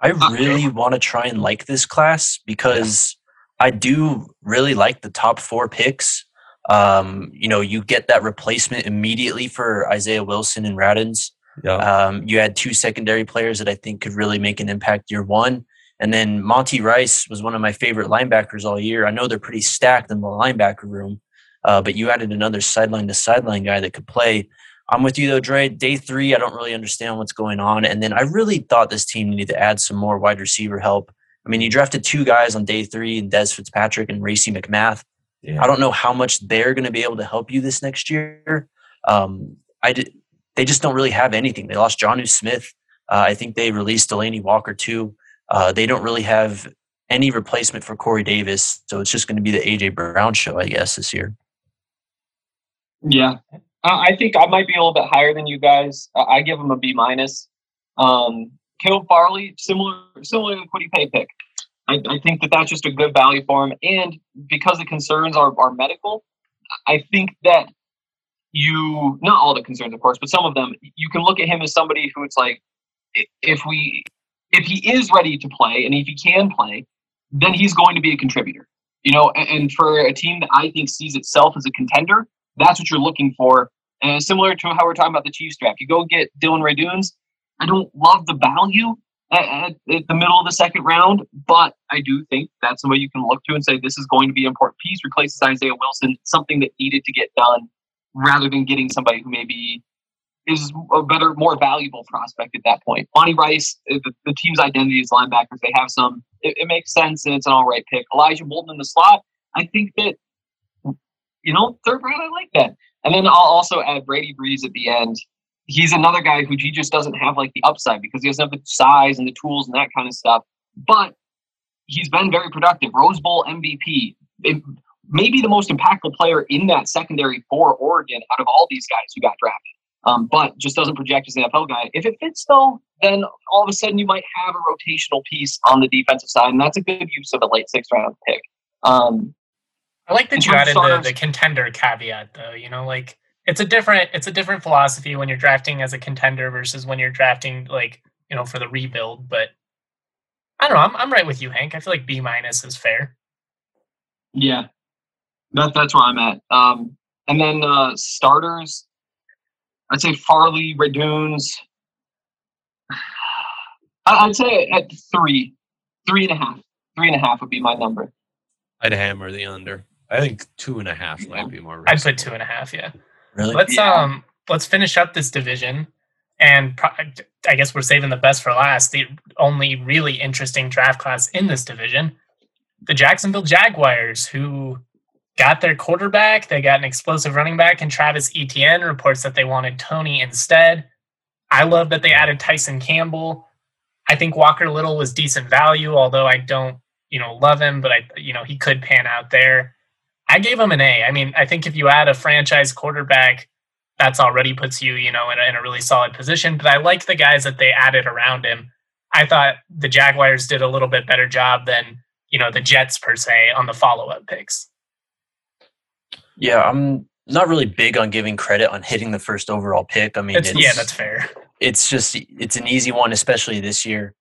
I really want to try and like this class because yeah. I do really like the top four picks. Um, you know, you get that replacement immediately for Isaiah Wilson and Radunz. Yeah. Um, you had two secondary players that I think could really make an impact year one. And then Monty Rice was one of my favorite linebackers all year. I know they're pretty stacked in the linebacker room, uh, but you added another sideline to sideline guy that could play. I'm with you though, Dre. Day three, I don't really understand what's going on. And then I really thought this team needed to add some more wide receiver help. I mean, you drafted two guys on day three, and Dez Fitzpatrick and Racey McMath. Yeah. I don't know how much they're going to be able to help you this next year. Um, I did, they just don't really have anything. They lost Jonnu Smith. Uh, I think they released Delanie Walker too. Uh, they don't really have any replacement for Corey Davis, so it's just going to be the AJ Brown show, I guess, this year. Yeah, I think I might be a little bit higher than you guys. I give him a B minus. Um, Caleb Farley, similar, similar to Kwity Paye pick. I, I, think that that's just a good value for him, and because the concerns are, are medical, I think that you not all the concerns, of course, but some of them, you can look at him as somebody who it's like, if we if he is ready to play and if he can play, then he's going to be a contributor. You know, and, and for a team that I think sees itself as a contender, that's what you're looking for. And similar to how we're talking about the Chiefs draft, you go get Dillon Radunz. I don't love the value at, at, the middle of the second round, but I do think that's somebody you can look to and say this is going to be an important piece. Replaces Isaiah Wilson, something that needed to get done, rather than getting somebody who maybe is a better, more valuable prospect at that point. Monty Rice, eh, the, the team's identity is linebackers. They have some. It, it, makes sense, and it's an all right pick. Elijah Molden in the slot. I think that you know third round. I like that. And then I'll also add Brady Breeze at the end. He's another guy who he just doesn't have like the upside because he doesn't have the size and the tools and that kind of stuff. But he's been very productive. Rose Bowl MVP. It, eh, maybe the most impactful player in that secondary for Oregon out of all these guys who got drafted. Um, but just doesn't project as an NFL guy. If it fits though, then all of a sudden you might have a rotational piece on the defensive side, and that's a good use of a late sixth round pick. Um, I like that you added the, the contender caveat though. You know, like it's a different it's a different philosophy when you're drafting as a contender versus when you're drafting like you know for the rebuild. But I don't know. I'm I'm right with you, Hank. I feel like B minus is fair. Yeah, that, that's where I'm at. Um, and then uh, starters, I'd say Farley, Radunz. I'd say at three, three and a half, three and a half would be my number. I'd hammer the under. I think two and a half yeah. might be more. I'd put two and a half. Yeah. Really? Let's yeah. um let's finish up this division, and pro- I guess we're saving the best for last. The only really interesting draft class in this division, the Jacksonville Jaguars, who got their quarterback. They got an explosive running back and Travis Etienne. Reports that they wanted Tony instead. I love that they added Tyson Campbell. I think Walker Little was decent value, although I don't, you know, love him, but I, you know, he could pan out there. I gave him an A. I mean, I think if you add a franchise quarterback, that's already puts you, you know, in a, in a really solid position. But I like the guys that they added around him. I thought the Jaguars did a little bit better job than, you know, the Jets per se on the follow up picks. Yeah, I'm not really big on giving credit on hitting the first overall pick. I mean, yeah, that's fair. It's just it's an easy one, especially this year.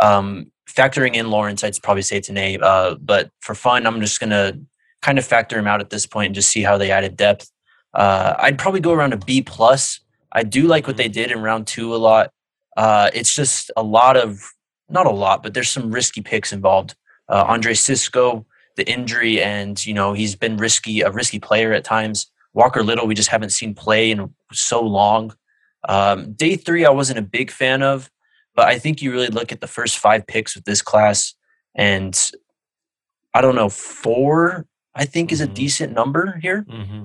Um, factoring in Lawrence, I'd probably say it's an A. Uh, but for fun, I'm just gonna kind of factor him out at this point and just see how they added depth. Uh, I'd probably go around a B plus. I do like what they did in round two a lot. Uh, it's just a lot of not a lot, but there's some risky picks involved. Uh, Andre Cisco, the injury, and you know he's been risky, a risky player at times. Walker Little, we just haven't seen play in so long. Um, day three, I wasn't a big fan of, but I think you really look at the first five picks with this class, and I don't know, four I think is a mm-hmm. decent number here. Mm-hmm.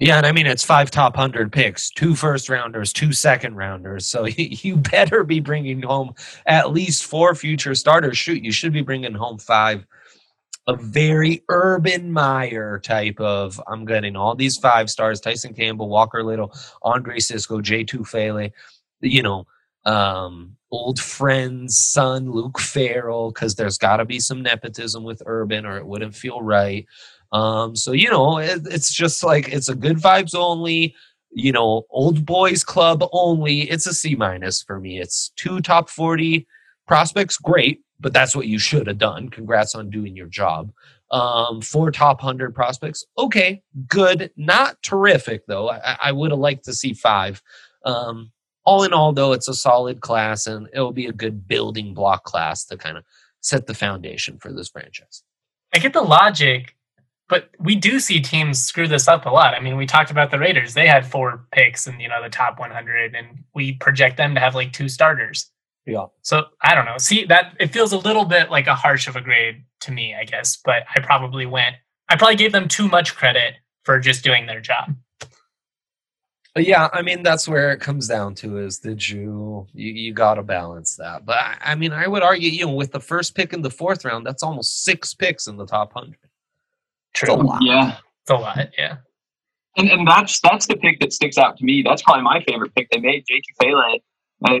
Yeah, and I mean it's five top hundred picks, two first rounders, two second rounders. So you better be bringing home at least four future starters. Shoot, you should be bringing home five a very Urban Meyer type of I'm getting all these five stars Tyson Campbell, Walker Little, Andre Cisco, J. Tufele, you know, um, old friend's son, Luke Farrell, because there's got to be some nepotism with Urban or it wouldn't feel right. Um, so, you know, it, it's just like it's a good vibes only, you know, old boys club only. It's a C minus for me. It's two top 40 prospects, great but that's what you should have done. Congrats on doing your job. Um, four top 100 prospects. Okay, good. Not terrific, though. I, I would have liked to see five. Um, all in all, though, it's a solid class and it'll be a good building block class to kind of set the foundation for this franchise. I get the logic, but we do see teams screw this up a lot. I mean, we talked about the Raiders. They had four picks in, you know, the top 100, and we project them to have like two starters. Yeah. So I don't know. See that it feels a little bit like a harsh of a grade to me, I guess. But I probably went. I probably gave them too much credit for just doing their job. Uh, yeah, I mean that's where it comes down to is did you you, you got to balance that. But I, I, mean, I would argue you know with the first pick in the fourth round, that's almost six picks in the top hundred. True. Yeah, it's a lot. Yeah. And and that's that's the pick that sticks out to me. That's probably my favorite pick they made. J. Tufele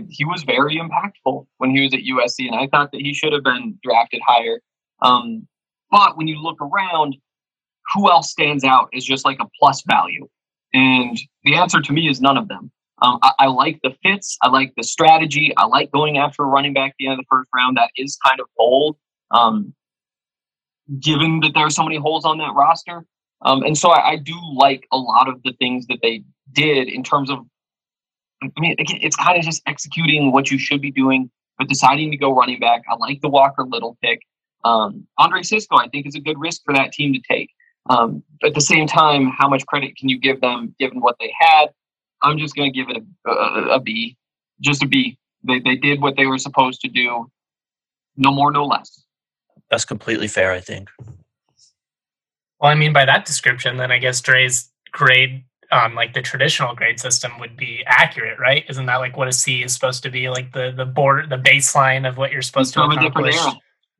he was very impactful when he was at USC, and I thought that he should have been drafted higher. Um, but when you look around, who else stands out is just like a plus value? And the answer to me is none of them. Um, I, I, like the fits. I like the strategy. I like going after a running back at the end of the first round. That is kind of bold, um, given that there are so many holes on that roster. Um, and so I, I, do like a lot of the things that they did in terms of I mean, it's kind of just executing what you should be doing, but deciding to go running back. I like the Walker Little pick. Um, Andre Cisco, I think, is a good risk for that team to take. Um, but at the same time, how much credit can you give them given what they had? I'm just going to give it a, a, a B, just a B. They, they did what they were supposed to do, no more, no less. That's completely fair, I think. Well, I mean, by that description, then I guess Dre's grade on like the traditional grade system would be accurate, right? Isn't that like what a C is supposed to be, like the the border, the baseline of what you're supposed it's to accomplish?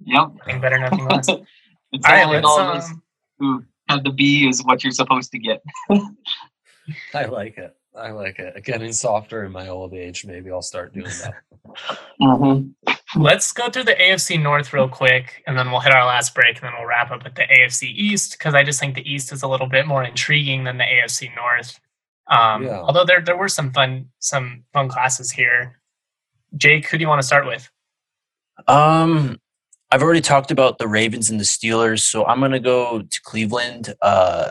Yep. Nothing better, nothing less. it's all right, let's, um, who have the B is what you're supposed to get. I like it. I like it. Getting softer in my old age. Maybe I'll start doing that. mm-hmm. Let's go through the AFC North real quick, and then we'll hit our last break, and then we'll wrap up at the AFC East because I just think the East is a little bit more intriguing than the AFC North. Um, yeah. Although there there were some fun some fun classes here. Jake, who do you want to start with? Um, I've already talked about the Ravens and the Steelers, so I'm going to go to Cleveland. Uh,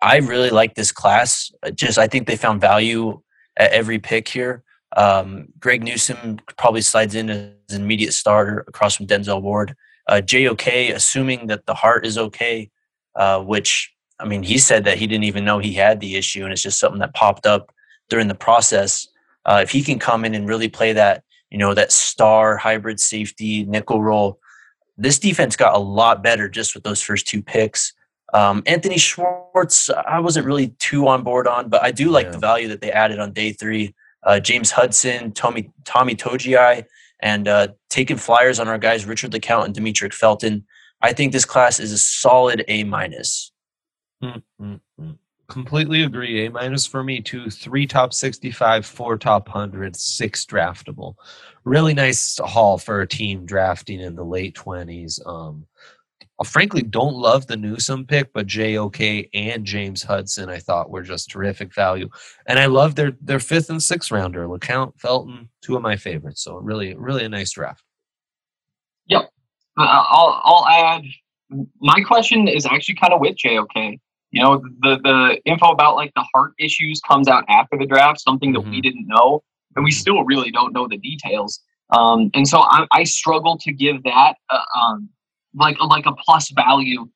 I really like this class. Just I think they found value at every pick here. Um, Greg Newsome probably slides in as an immediate starter across from Denzel Ward. Uh, JOK, assuming that the heart is okay, uh, which I mean, he said that he didn't even know he had the issue, and it's just something that popped up during the process. Uh, if he can come in and really play that, you know, that star hybrid safety nickel role, this defense got a lot better just with those first two picks. Um, Anthony Schwartz, I wasn't really too on board on, but I do like yeah. the value that they added on day three. Uh, James Hudson, Tommy Tommy Togiai, and uh, taking flyers on our guys Richard LeCounte and Demetric Felton. I think this class is a solid A minus. Mm-hmm. Completely agree. A minus for me too. Three top sixty-five, four top hundred, six draftable. Really nice haul for a team drafting in the late twenties. Um, frankly don't love the Newsome pick, but JOK and James Hudson I thought were just terrific value, and I love their their fifth and sixth rounder. LeCounte Felton, two of my favorites. So really, really a nice draft. Yep, uh, I'll I'll add. My question is actually kind of with JOK. You know, the the info about like the heart issues comes out after the draft, something that mm-hmm. we didn't know, and we mm-hmm. still really don't know the details. Um, and so I, I struggle to give that. Uh, um, like like a plus value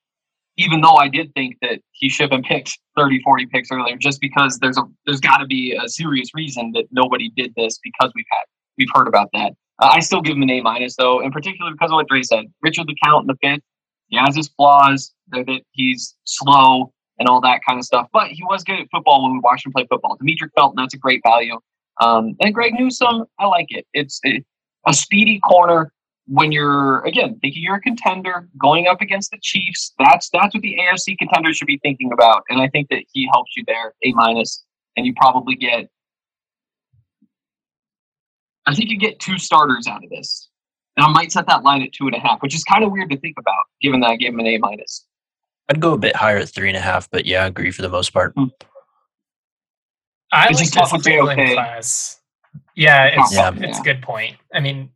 even though I did think that he should have been picked 30, 40 picks earlier, just because there's a there's got to be a serious reason that nobody did this because we've had we've heard about that. Uh, I still give him an A minus though, in particular because of what Dre said. Richard LeCounte in the fifth, he has his flaws, that he's slow and all that kind of stuff, but he was good at football when we watched him play football. Demetric Felton, that's a great value. Um, and Greg Newsome, I like it. It's it, a speedy corner when you're again thinking you're a contender going up against the Chiefs, that's that's what the AFC contenders should be thinking about. And I think that he helps you there, A minus, and you probably get I think you get two starters out of this. And I might set that line at two and a half, which is kind of weird to think about, given that I gave him an A minus. I'd go a bit higher at three and a half, but yeah, I agree for the most part. Mm-hmm. I like this class. Yeah, it's yeah. it's a good point. I mean,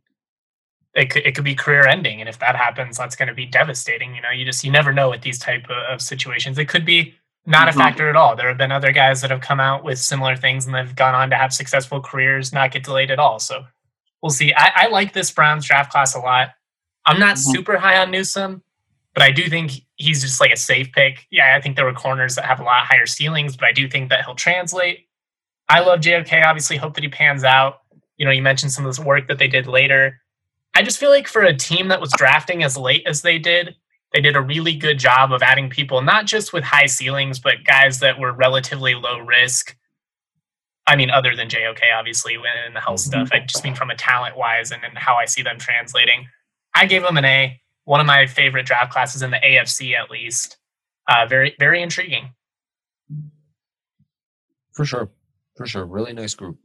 it could, it could be career ending and if that happens that's going to be devastating you know you just you never know with these type of, of situations. It could be not mm-hmm. a factor at all. There have been other guys that have come out with similar things and they've gone on to have successful careers not get delayed at all so we'll see. I, I like this browns draft class a lot. I'm not mm-hmm. super high on newsome but i do think he's just like a safe pick. Yeah i think there were corners that have a lot higher ceilings but i do think that he'll translate. I love jok obviously hope that he pans out. You know you mentioned some of this work that they did later I just feel like for a team that was drafting as late as they did, they did a really good job of adding people, not just with high ceilings, but guys that were relatively low risk. I mean, other than JOK, obviously, when in the health stuff. I just mean from a talent wise and, and how I see them translating. I gave them an A, one of my favorite draft classes in the AFC, at least. Uh, very, very intriguing. For sure. For sure. Really nice group.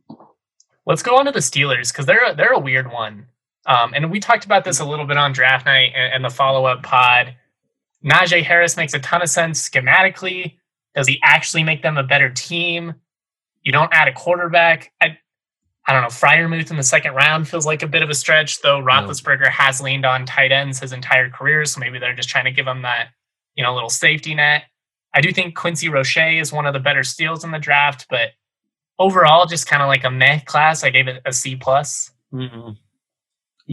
Let's go on to the Steelers because they're they're a weird one. Um, and we talked about this a little bit on draft night and, and the follow up pod. Najee Harris makes a ton of sense schematically. Does he actually make them a better team? You don't add a quarterback. I, I don't know. Freiermuth in the second round feels like a bit of a stretch, though Roethlisberger has leaned on tight ends his entire career, so maybe they're just trying to give him that, you know, little safety net. I do think Quincy Roche is one of the better steals in the draft, but overall, just kind of like a meh class. I gave it a C plus. Mm-hmm.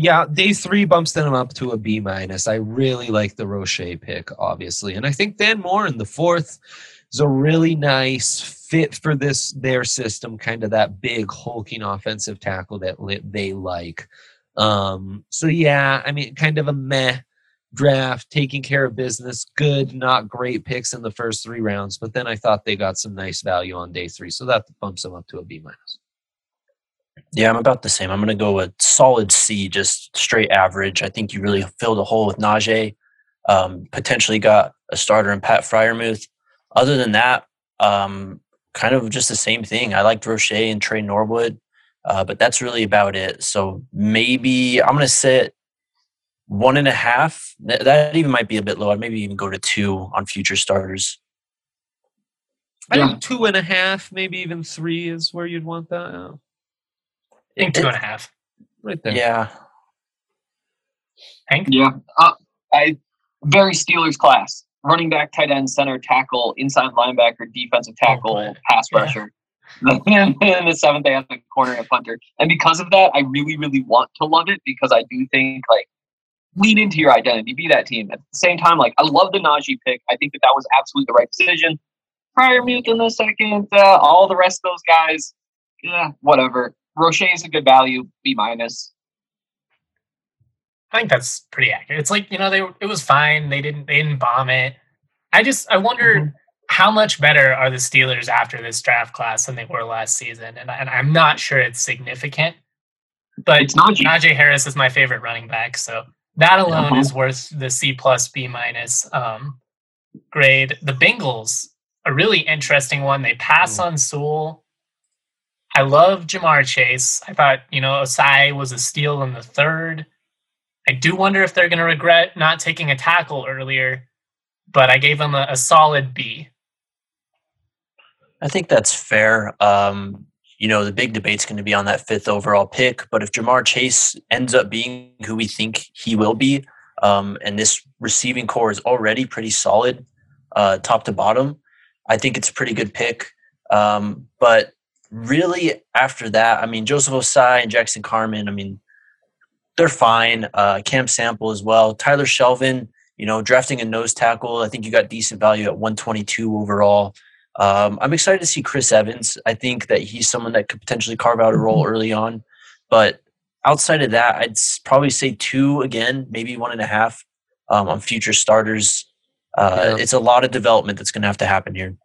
Yeah, day three bumps them up to a B minus. I really like the Roche pick, obviously, and I think Dan Moore in the fourth is a really nice fit for this their system. Kind of that big hulking offensive tackle that they like. Um, so yeah, I mean, kind of a meh draft, taking care of business. Good, not great picks in the first three rounds, but then I thought they got some nice value on day three, so that bumps them up to a B minus. Yeah, I'm about the same. I'm going to go with solid C, just straight average. I think you really filled a hole with Najee. Um, potentially got a starter in Pat Freiermuth. Other than that, um, kind of just the same thing. I liked Roche and Tre Norwood, uh, but that's really about it. So maybe I'm going to sit one and a half. That, that, even might be a bit low. I'd maybe even go to two on future starters. I think two and a half, maybe even three is where you'd want that. I think two and a half. Right there. Yeah. Hank? Yeah. Uh, I very Steelers class. Running back, tight end, center, tackle, inside linebacker, defensive oh, tackle, oh, pass rusher. Yeah. and the seventh day at the corner and punter. And because of that, I really, really want to love it because I do think like lean into your identity, be that team. At the same time, like I love the Najee pick. I think that that was absolutely the right decision. Freiermuth in the second, uh, all the rest of those guys, yeah, whatever. Roche is a good value, B minus. I think that's pretty accurate. It's like you know they it was fine. They didn't they didn't bomb it. I just I wonder mm-hmm. how much better are the Steelers after this draft class than they were last season, and and I'm not sure it's significant. But it's not Najee Harris is my favorite running back, so that alone uh-huh. is worth the C plus B minus um, grade. The Bengals, a really interesting one. They pass mm. on Sewell. I love Ja'Marr Chase. I thought you know Ossai was a steal in the third. I do wonder if they're going to regret not taking a tackle earlier, but I gave them a, a solid B. I think that's fair. Um, you know, the big debate's going to be on that fifth overall pick. But if Ja'Marr Chase ends up being who we think he will be, um, and this receiving core is already pretty solid, uh, top to bottom, I think it's a pretty good pick. Um, but really, after that, I mean, Joseph Ossai and Jackson Carman, I mean, they're fine. Uh, Cam Sample as well. Tyler Shelvin, you know, drafting a nose tackle. I think you got decent value at 122 overall. Um, I'm excited to see Chris Evans. I think that he's someone that could potentially carve out a role mm-hmm. early on. But outside of that, I'd probably say two again, maybe one and a half um, on future starters. Uh, yeah. It's a lot of development that's going to have to happen here.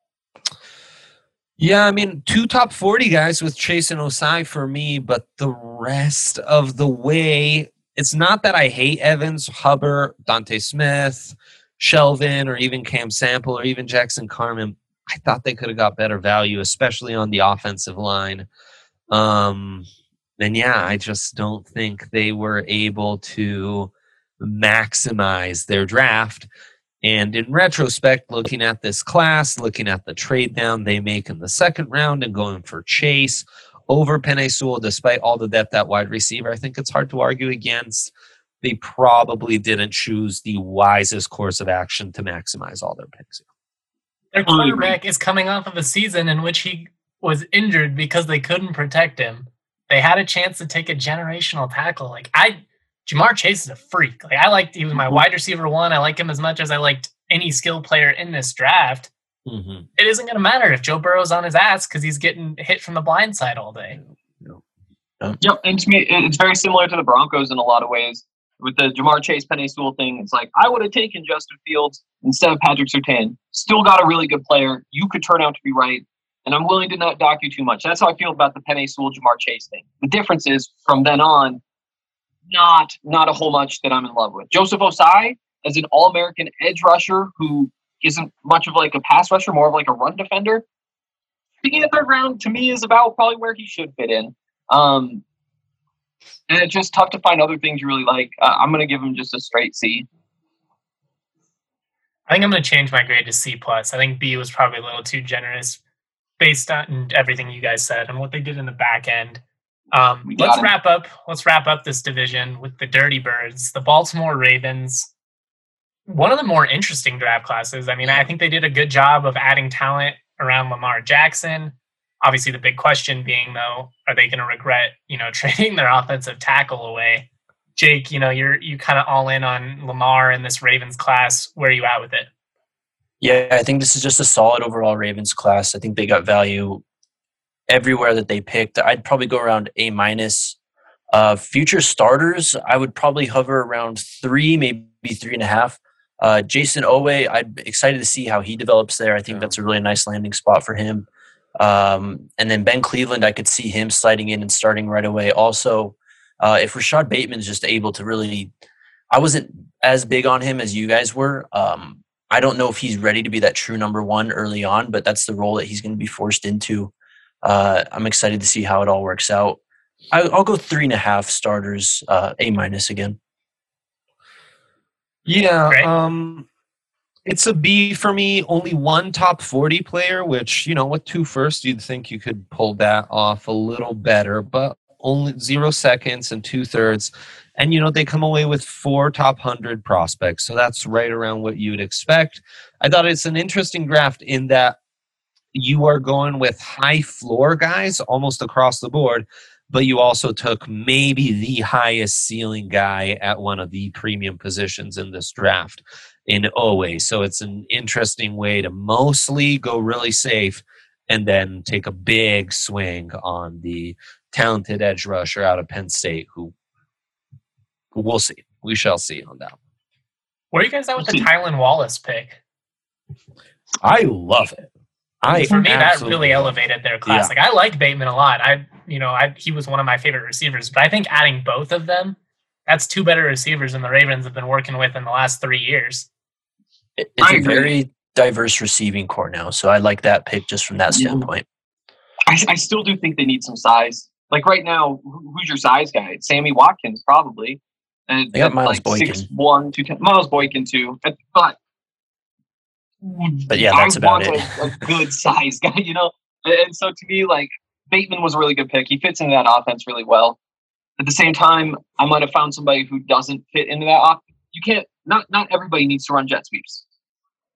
Yeah, I mean, two top 40 guys with Chase and Ossai for me, but the rest of the way, it's not that I hate Evans, Hubbard, D'Ante Smith, Shelvin, or even Cam Sample, or even Jackson Carman. I thought they could have got better value, especially on the offensive line. Um, and yeah, I just don't think they were able to maximize their draft. And in retrospect, looking at this class, looking at the trade down they make in the second round and going for Chase over Penei Sewell, despite all the depth at wide receiver, I think it's hard to argue against. They probably didn't choose the wisest course of action to maximize all their picks. Their quarterback is coming off of a season in which he was injured because they couldn't protect him. They had a chance to take a generational tackle. Like I Ja'Marr Chase is a freak. Like I liked he was my wide receiver one. I like him as much as I liked any skill player in this draft. Mm-hmm. It isn't going to matter if Joe Burrow's on his ass because he's getting hit from the blind side all day. Yep, and to me, it's very similar to the Broncos in a lot of ways. With the Ja'Marr Chase, Penei Sewell thing, it's like I would have taken Justin Fields instead of Patrick Surtain. Still got a really good player. You could turn out to be right, and I'm willing to not dock you too much. That's how I feel about the Penei Sewell, Ja'Marr Chase thing. The difference is from then on, not not a whole much that I'm in love with. Joseph Ossai as an All American edge rusher who isn't much of like a pass rusher, more of like a run defender. Picking the third round to me is about probably where he should fit in. Um, and it's just tough to find other things you really like. Uh, I'm going to give him just a straight C. I think I'm going to change my grade to C plus. I think B was probably a little too generous based on everything you guys said and what they did in the back end. Um, let's him. wrap up. Let's wrap up this division with the Dirty Birds, the Baltimore Ravens. One of the more interesting draft classes. I mean, I think they did a good job of adding talent around Lamar Jackson. Obviously, the big question being though, are they going to regret, you know, trading their offensive tackle away? Jake, you know, you're you kind of all in on Lamar in this Ravens class. Where are you at with it? Yeah, I think this is just a solid overall Ravens class. I think they got value everywhere that they picked. I'd probably go around A minus. Uh, future starters, I would probably hover around three, maybe three and a half. Uh, Jayson Oweh, I'm excited to see how he develops there. I think yeah. that's a really nice landing spot for him. Um, and then Ben Cleveland, I could see him sliding in and starting right away. Also, uh, if Rashod Bateman is just able to really, I wasn't as big on him as you guys were. Um, I don't know if he's ready to be that true number one early on, but that's the role that he's going to be forced into. Uh, I'm excited to see how it all works out. I, will go three and a half starters, uh, A minus again. Yeah, um, it's a B for me. Only one top 40 player, which, you know, with two first, you'd think you could pull that off a little better, but only zero seconds and two thirds. And, you know, they come away with four top 100 prospects. So that's right around what you would expect. I thought it's an interesting draft in that you are going with high floor guys almost across the board, but you also took maybe the highest ceiling guy at one of the premium positions in this draft in Oweh. So it's an interesting way to mostly go really safe and then take a big swing on the talented edge rusher out of Penn State who, who we'll see. We shall see on that. Where are you guys at with the Tylan Wallace pick? I love it. I for me that really elevated their class. Yeah. Like I like Bateman a lot. I you know I he was one of my favorite receivers, but I think adding both of them, that's two better receivers than the Ravens have been working with in the last three years. It's I a agree. very diverse receiving core now, so I like that pick just from that standpoint. I, I still do think they need some size. Like right now, who's your size guy? It's Sammy Watkins probably. And they got Miles like Boykin. Six, one, two, ten. Miles Boykin too. But but yeah, that's I about it. A, a good size guy, you know. And so to me, like Bateman was a really good pick. He fits into that offense really well. At the same time, I might have found somebody who doesn't fit into that offense. You can't. Not not everybody needs to run jet sweeps.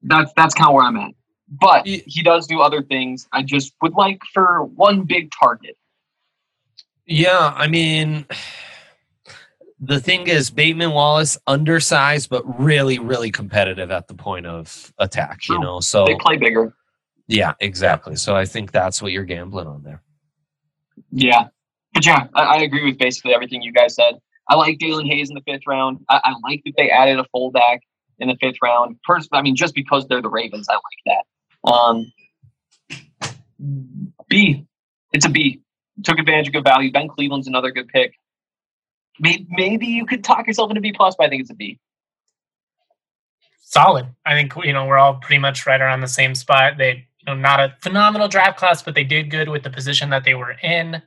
That's that's kind of where I'm at. But he does do other things. I just would like for one big target. Yeah, I mean, the thing is Bateman Wallace undersized but really really competitive at the point of attack, you know. So they play bigger. Yeah, exactly. So I think that's what you're gambling on there. Yeah. But yeah, I, I agree with basically everything you guys said. I like Daelin Hayes in the fifth round. I, I like that they added a fullback in the fifth round. First, I mean, just because they're the Ravens, I like that. Um, B, it's a B. Took advantage of good value. Ben Cleveland's another good pick maybe, maybe you could talk yourself into B plus, but I think it's a B. Solid. I think you know we're all pretty much right around the same spot. They, you know, not a phenomenal draft class, but they did good with the position that they were in.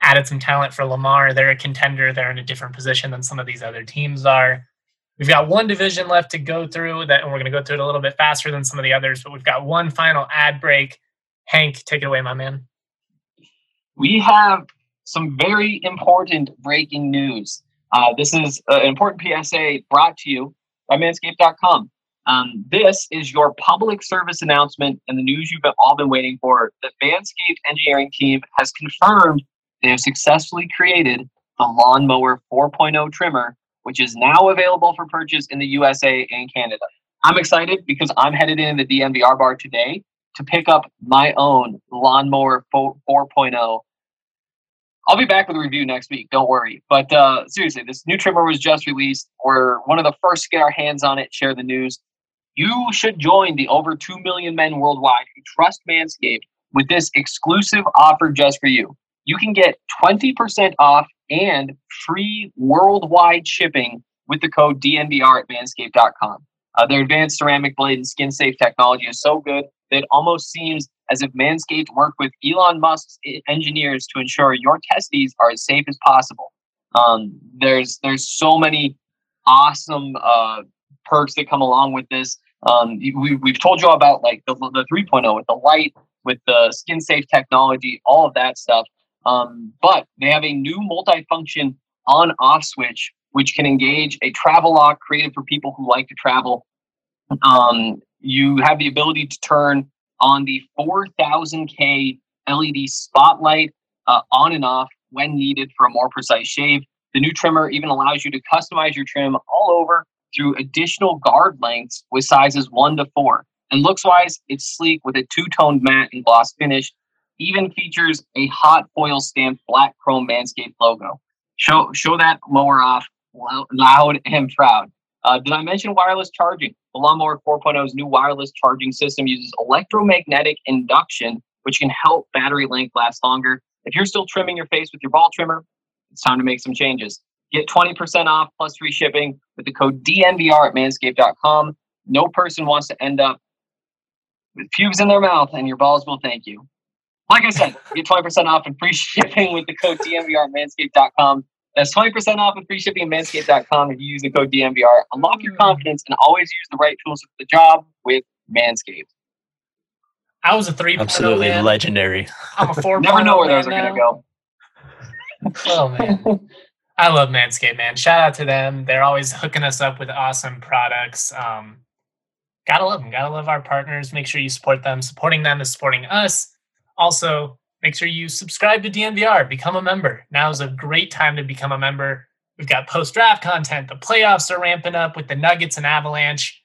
Added some talent for Lamar. They're a contender. They're in a different position than some of these other teams are. We've got one division left to go through that, and we're going to go through it a little bit faster than some of the others. But we've got one final ad break. Hank, take it away, my man. We have some very important breaking news. Uh, this is an important PSA brought to you by manscaped.com. Um, this is your public service announcement and the news you've all been waiting for. The Manscaped engineering team has confirmed they have successfully created the Lawnmower 4.0 trimmer, which is now available for purchase in the USA and Canada. I'm excited because I'm headed in the DNVR bar today to pick up my own Lawnmower 4.0 I'll be back with a review next week. Don't worry. But uh, seriously, this new trimmer was just released. We're one of the first to get our hands on it, share the news. You should join the over 2 million men worldwide who trust Manscaped with this exclusive offer just for you. You can get 20% off and free worldwide shipping with the code DNVR at manscaped.com. Uh, their advanced ceramic blade and skin safe technology is so good that it almost seems as if Manscaped worked with Elon Musk's engineers to ensure your testes are as safe as possible. Um, there's there's so many awesome uh, perks that come along with this. Um, we, we've told you about like the, the 3.0 with the light, with the skin safe technology, all of that stuff. Um, but they have a new multifunction on off switch, which can engage a travel lock created for people who like to travel. Um, you have the ability to turn on the 4000K LED spotlight uh, on and off when needed for a more precise shave. The new trimmer even allows you to customize your trim all over through additional guard lengths with sizes 1 to 4. And looks wise, it's sleek with a two toned matte and gloss finish. Even features a hot foil stamped black chrome Manscaped logo. Show, show that mower off loud and proud. Uh, did I mention wireless charging? The Lawnmower 4.0's new wireless charging system uses electromagnetic induction, which can help battery length last longer. If you're still trimming your face with your ball trimmer, it's time to make some changes. Get 20% off plus free shipping with the code DNVR at manscaped.com. no person wants to end up with pubes in their mouth, and your balls will thank you. Like I said, get 20% off and free shipping with the code DNVR at manscaped.com. That's 20% off and free shipping at manscaped.com if you use the code DNVR. Unlock your confidence and always use the right tools for the job with Manscaped. I was a 3 Absolutely man. legendary. I'm a 4 Never know where those are going to go. oh, man. I love Manscaped, man. Shout out to them. They're always hooking us up with awesome products. Um, gotta love them. Gotta love our partners. Make sure you support them. Supporting them is supporting us. Also, make sure you subscribe to DNVR, become a member. Now is a great time to become a member. We've got post draft content. The playoffs are ramping up with the Nuggets and Avalanche.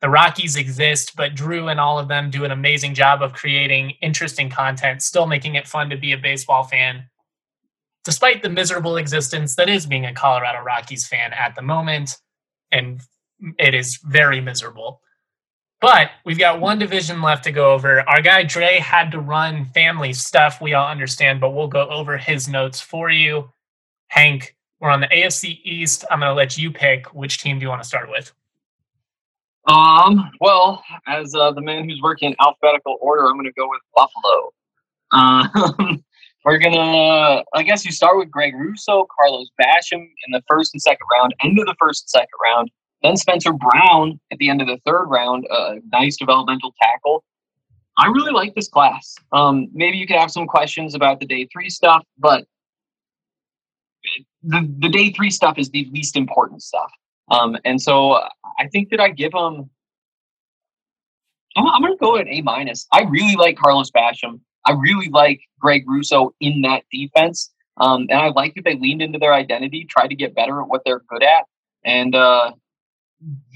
The Rockies exist, but Drew and all of them do an amazing job of creating interesting content, still making it fun to be a baseball fan despite the miserable existence that is being a Colorado Rockies fan at the moment. And it is very miserable. But we've got one division left to go over. Our guy Dre had to run family stuff. We all understand, but we'll go over his notes for you. Hank, we're on the AFC East. I'm going to let you pick which team do you want to start with? Um, well, as uh, the man who's working in alphabetical order, I'm going to go with Buffalo. Um, we're gonna, I guess you start with Greg Rousseau, Carlos Basham in the first and second round, end of the first and second round. Then Spencer Brown at the end of the third round, a nice developmental tackle. I really like this class. Um, maybe you could have some questions about the day three stuff, but the, the day three stuff is the least important stuff. Um, and so I think that I give them. I'm, I'm going to go at A minus. I really like Carlos Basham. I really like Greg Rousseau in that defense. Um, and I like that they leaned into their identity, tried to get better at what they're good at. And uh,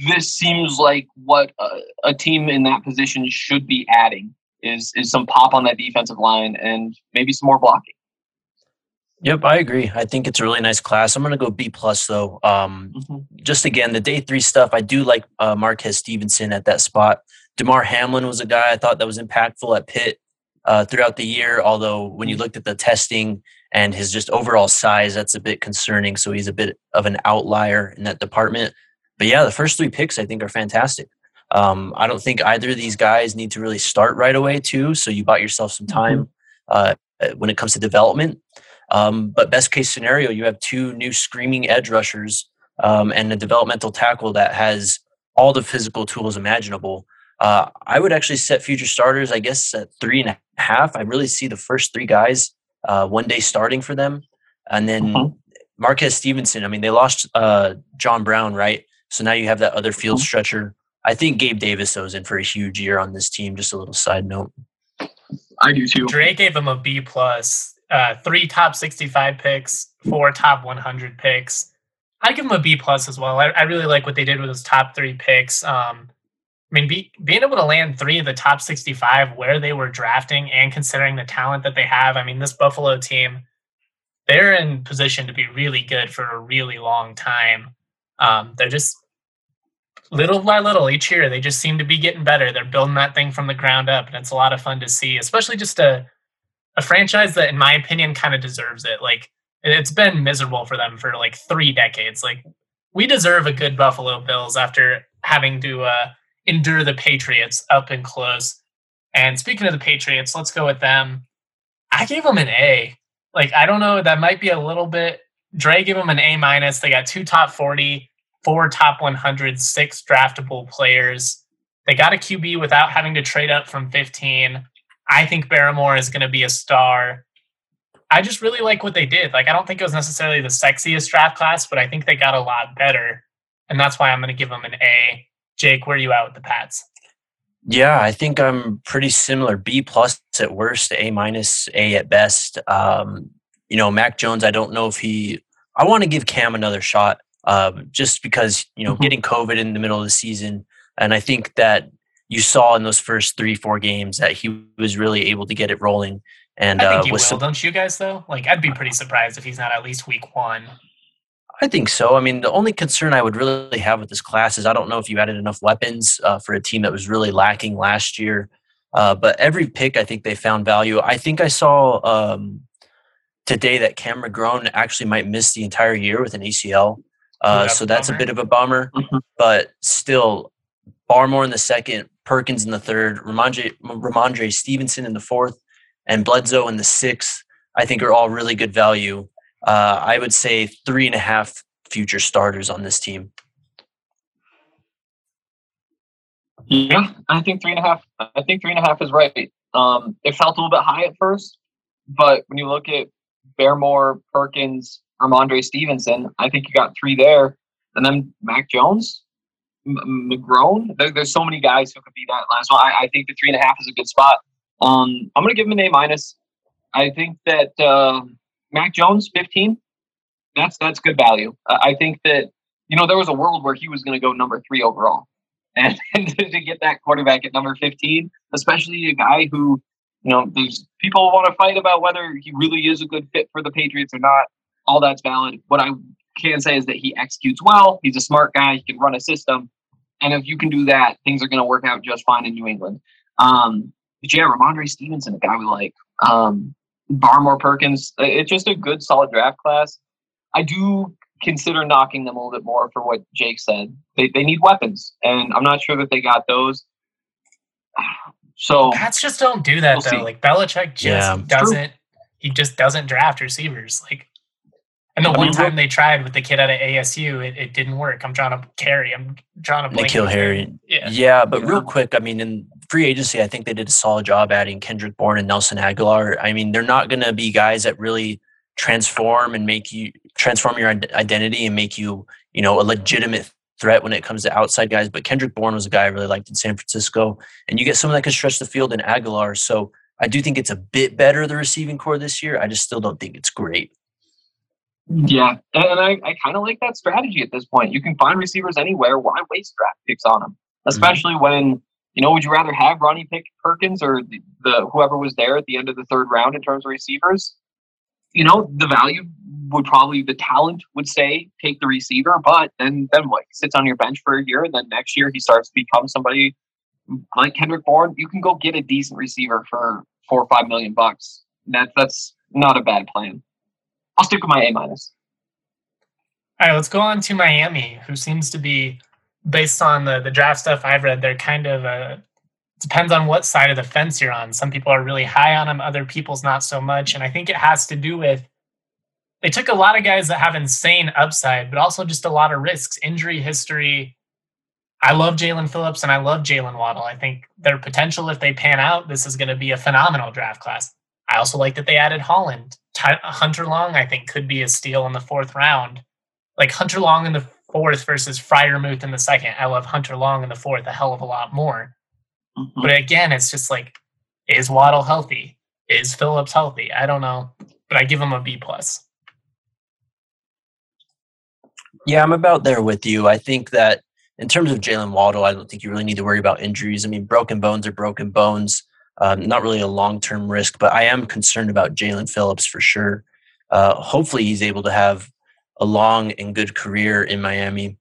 this seems like what a, a, team in that position should be adding is is some pop on that defensive line and maybe some more blocking. Yep, I agree. I think it's a really nice class. I'm going to go B plus though. Um, mm-hmm. Just again, the day three stuff. I do like uh, Marquez Stevenson at that spot. Damar Hamlin was a guy I thought that was impactful at Pitt uh, throughout the year. Although when you looked at the testing and his just overall size, that's a bit concerning. So he's a bit of an outlier in that department. But yeah, the first three picks I think are fantastic. Um, I don't think either of these guys need to really start right away too. So you bought yourself some time mm-hmm. uh, when it comes to development. Um, but best case scenario, you have two new screaming edge rushers um, and a developmental tackle that has all the physical tools imaginable. Uh, I would actually set future starters, I guess, at three and a half. I really see the first three guys uh, one day starting for them. And then mm-hmm. Marquez Stevenson, I mean, they lost uh, John Brown, right? So now you have that other field mm-hmm. stretcher. I think Gabe Davis though is in for a huge year on this team. Just a little side note. I do too. Dre gave him a B plus. Uh, three top sixty-five picks, four top one hundred picks. I give him a B plus as well. I, I, really like what they did with those top three picks. Um, I mean, be, being able to land three of the top 65 where they were drafting and considering the talent that they have, I mean, this Buffalo team, they're in position to be really good for a really long time. Um, they're just little by little each year, they just seem to be getting better. They're building that thing from the ground up, and it's a lot of fun to see, especially just a, a franchise that, in my opinion, kind of deserves it. Like, it's been miserable for them for like three decades. Like, we deserve a good Buffalo Bills after having to, uh, endure the Patriots up and close. And speaking of the Patriots, let's go with them. I gave them an A. Like, I don't know, that might be a little bit. Dre gave them an A minus. They got two top 40, four top 100, six draftable players. They got a QB without having to trade up from 15. I think Barmore is going to be a star. I just really like what they did. Like, I don't think it was necessarily the sexiest draft class, but I think they got a lot better. And that's why I'm going to give them an A. Jake, where are you at with the Pats? Yeah, I think I'm pretty similar. B plus at worst, A minus, A at best. Um, you know, Mac Jones. I don't know if he. I want to give Cam another shot, um, just because you know mm-hmm. getting COVID in the middle of the season, and I think that you saw in those first three, four games that he was really able to get it rolling. And I think uh, he will, some, don't you guys? Though, like, I'd be pretty surprised if he's not at least week one. I think so. I mean, the only concern I would really have with this class is I don't know if you added enough weapons uh, for a team that was really lacking last year. Uh, but every pick, I think they found value. I think I saw um, today that Cam McGrone actually might miss the entire year with an ACL. Uh, so that's a bit of a bummer. Mm-hmm. But still, Barmore in the second, Perkins in the third, Rhamondre, Rhamondre Stevenson in the fourth, and Bledsoe in the sixth, I think are all really good value. Uh, I would say three and a half future starters on this team. Yeah, I think three and a half. I think three and a half is right. Um, it felt a little bit high at first, but when you look at Barmore, Perkins, Rhamondre Stevenson, I think you got three there, and then Mac Jones, McGrone. There, there's so many guys who could be that last one. I, I, think the three and a half is a good spot. Um, I'm going to give him an A minus. I think that uh, Mac Jones, 15. That's that's good value. Uh, I think that you know there was a world where he was going to go number three overall, and, and to get that quarterback at number 15, especially a guy who you know there's people want to fight about whether he really is a good fit for the Patriots or not. All that's valid. What I can say is that he executes well. He's a smart guy. He can run a system. And if you can do that, things are going to work out just fine in New England. Um, but yeah, Rhamondre Stevenson, a guy we like. Um, Barmore Perkins. It's just a good, solid draft class. I do consider knocking them a little bit more for what Jake said. They, they need weapons, and I'm not sure that they got those. So Pats just don't do that we'll though. See. Like Belichick just yeah, doesn't. True. He just doesn't draft receivers. Like and the I one mean, time they tried with the kid out of ASU, it, it didn't work. I'm trying to carry. I'm trying to N'Keal Harry. Yeah. yeah, but yeah. real quick, I mean, in free agency, I think they did a solid job adding Kendrick Bourne and Nelson Agholor. I mean, they're not going to be guys that really transform and make you transform your identity and make you, you know, a legitimate threat when it comes to outside guys. But Kendrick Bourne was a guy I really liked in San Francisco, and you get someone that can stretch the field in Agholor. So I do think it's a bit better the receiving core this year. I just still don't think it's great. Yeah, and I, I kind of like that strategy at this point. You can find receivers anywhere. Why waste draft picks on them? Mm-hmm. Especially mm-hmm. when you know, would you rather have Ronnie Pick Perkins or the, the whoever was there at the end of the third round in terms of receivers? You know, the value would probably the talent would say take the receiver, but then then what? He sits on your bench for a year, and then next year he starts to become somebody like Kendrick Bourne. You can go get a decent receiver for four or five million bucks. That that's not a bad plan. I'll stick with my A minus. All right, let's go on to Miami, who seems to be, based on the, the draft stuff I've read, they're kind of a, depends on what side of the fence you're on. Some people are really high on them, other people's not so much. And I think it has to do with they took a lot of guys that have insane upside, but also just a lot of risks, injury history. I love Jaelan Phillips and I love Jaylen Waddle. I think their potential, if they pan out, this is going to be a phenomenal draft class. I also like that they added Holland. Hunter Long, I think, could be a steal in the fourth round. Like Hunter Long in the fourth versus Freiermuth in the second. I love Hunter Long in the fourth a hell of a lot more. Mm-hmm. But again, it's just like, is Waddle healthy? Is Phillips healthy? I don't know, but I give him a B plus. Yeah, I'm about there with you. I think that in terms of Jaylen Waddle, I don't think you really need to worry about injuries. I mean, broken bones are broken bones. Um, not really a long term risk, but I am concerned about Jaelan Phillips for sure. Uh, hopefully, he's able to have a long and good career in Miami,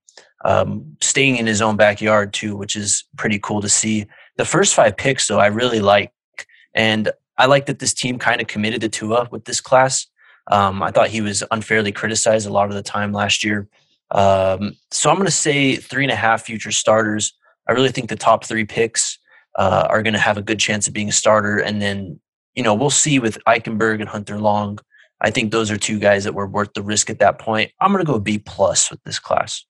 um, staying in his own backyard too, which is pretty cool to see. The first five picks, though, I really like, and I like that this team kind of committed to Tua with this class. Um, I thought he was unfairly criticized a lot of the time last year. Um, so I'm going to say three and a half future starters. I really think the top three picks uh, are going to have a good chance of being a starter. And then, you know, we'll see with Eichenberg and Hunter Long. I think those are two guys that were worth the risk at that point. I'm going to go B plus with this class.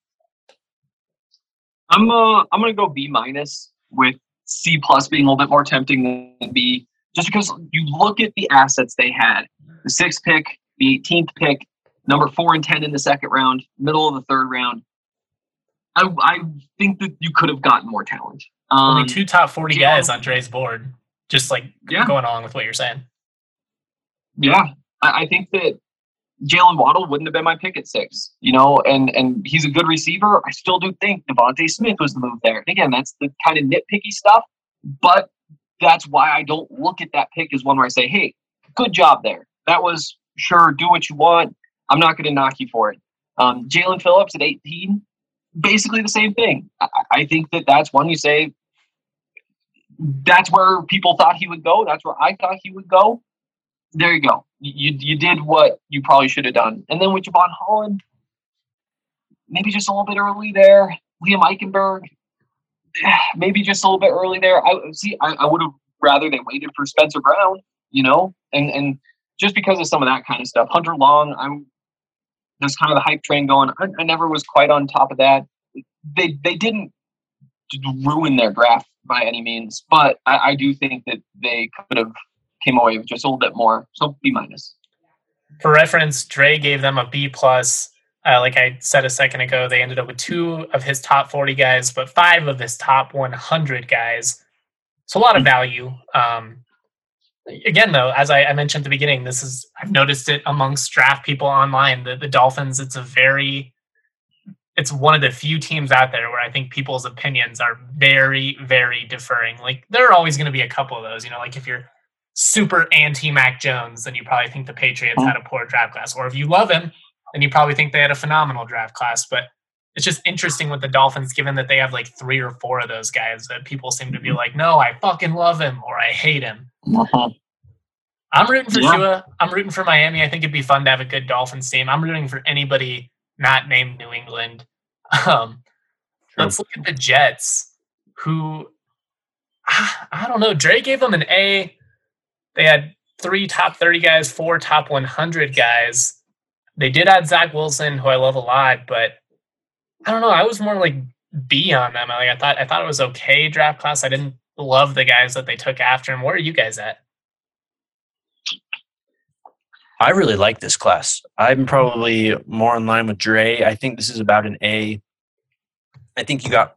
I'm uh, I'm going to go B minus with C plus being a little bit more tempting than B, just because you look at the assets they had: the sixth pick, the 18th pick, number four and ten in the second round, middle of the third round. I, I think that you could have gotten more talent. Um, Only two top 40 Jaylen, guys on Dre's board. Just like yeah. going along with what you're saying. Yeah. I, I think that Jaylen Waddle wouldn't have been my pick at six, you know, and and he's a good receiver. I still do think DeVonta Smith was the move there. And again, that's the kind of nitpicky stuff, but that's why I don't look at that pick as one where I say, hey, good job there. That was sure, do what you want. I'm not going to knock you for it. Um, Jaelan Phillips at 18, basically the same thing. I, I think that that's one you say that's where people thought he would go. That's where I thought he would go. There you go. You you did what you probably should have done. And then with Jevon Holland, maybe just a little bit early there. Liam Eichenberg, maybe just a little bit early there. I see. I, I would have rather they waited for Spencer Brown, you know, and and just because of some of that kind of stuff. Hunter Long, I'm there's kind of the hype train going. I, I never was quite on top of that. They they didn't ruin their draft by any means, but I, I do think that they could have came away with just a little bit more. So B minus. For reference, Dre gave them a B plus. Uh, like I said a second ago, they ended up with two of his top 40 guys, but five of his top 100 guys. So a lot of value. Um, again, though, as I, I, mentioned at the beginning, this is I've noticed it amongst draft people online. The, the Dolphins, it's a very, it's one of the few teams out there where I think people's opinions are very, very differing. Like there are always going to be a couple of those. You know, like if you're super anti Mac Jones, then you probably think the Patriots mm. had a poor draft class. Or if you love him, then you probably think they had a phenomenal draft class. But it's just interesting with the Dolphins, given that they have like three or four of those guys that people seem to be like, no, I fucking love him or I hate him. Uh-huh. I'm rooting for yeah. Tua. I'm rooting for Miami. I think it'd be fun to have a good Dolphins team. I'm rooting for anybody not named New England. Um, let's look at the Jets, who I don't know. Dre gave them an A. They had three top 30 guys, four top 100 guys. They did add Zach Wilson, who I love a lot, but I don't know. I was more like B on them. Like I thought, I thought it was okay draft class. I didn't love the guys that they took after him. Where are you guys at? I really like this class. I'm probably more in line with Dre. I think this is about an A. I think you got,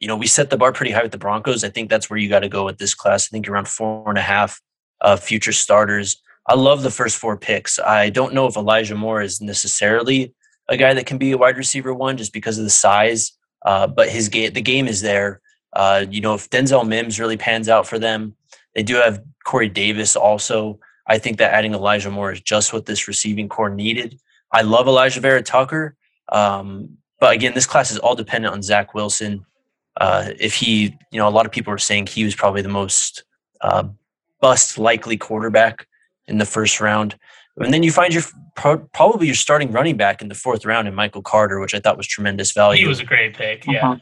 you know, we set the bar pretty high with the Broncos. I think that's where you got to go with this class. I think around four and a half uh, future starters. I love the first four picks. I don't know if Elijah Moore is necessarily a guy that can be a wide receiver one just because of the size, uh, but his game, the game is there. Uh, you know, if Denzel Mims really pans out for them, they do have Corey Davis also. I think that adding Elijah Moore is just what this receiving core needed. I love Alijah Vera-Tucker, um, but again, this class is all dependent on Zach Wilson. Uh, if he, you know, a lot of people are saying he was probably the most uh, bust likely quarterback in the first round. And then you find your probably your starting running back in the fourth round in Michael Carter, which I thought was tremendous value. He was a great pick. Yeah. Uh-huh.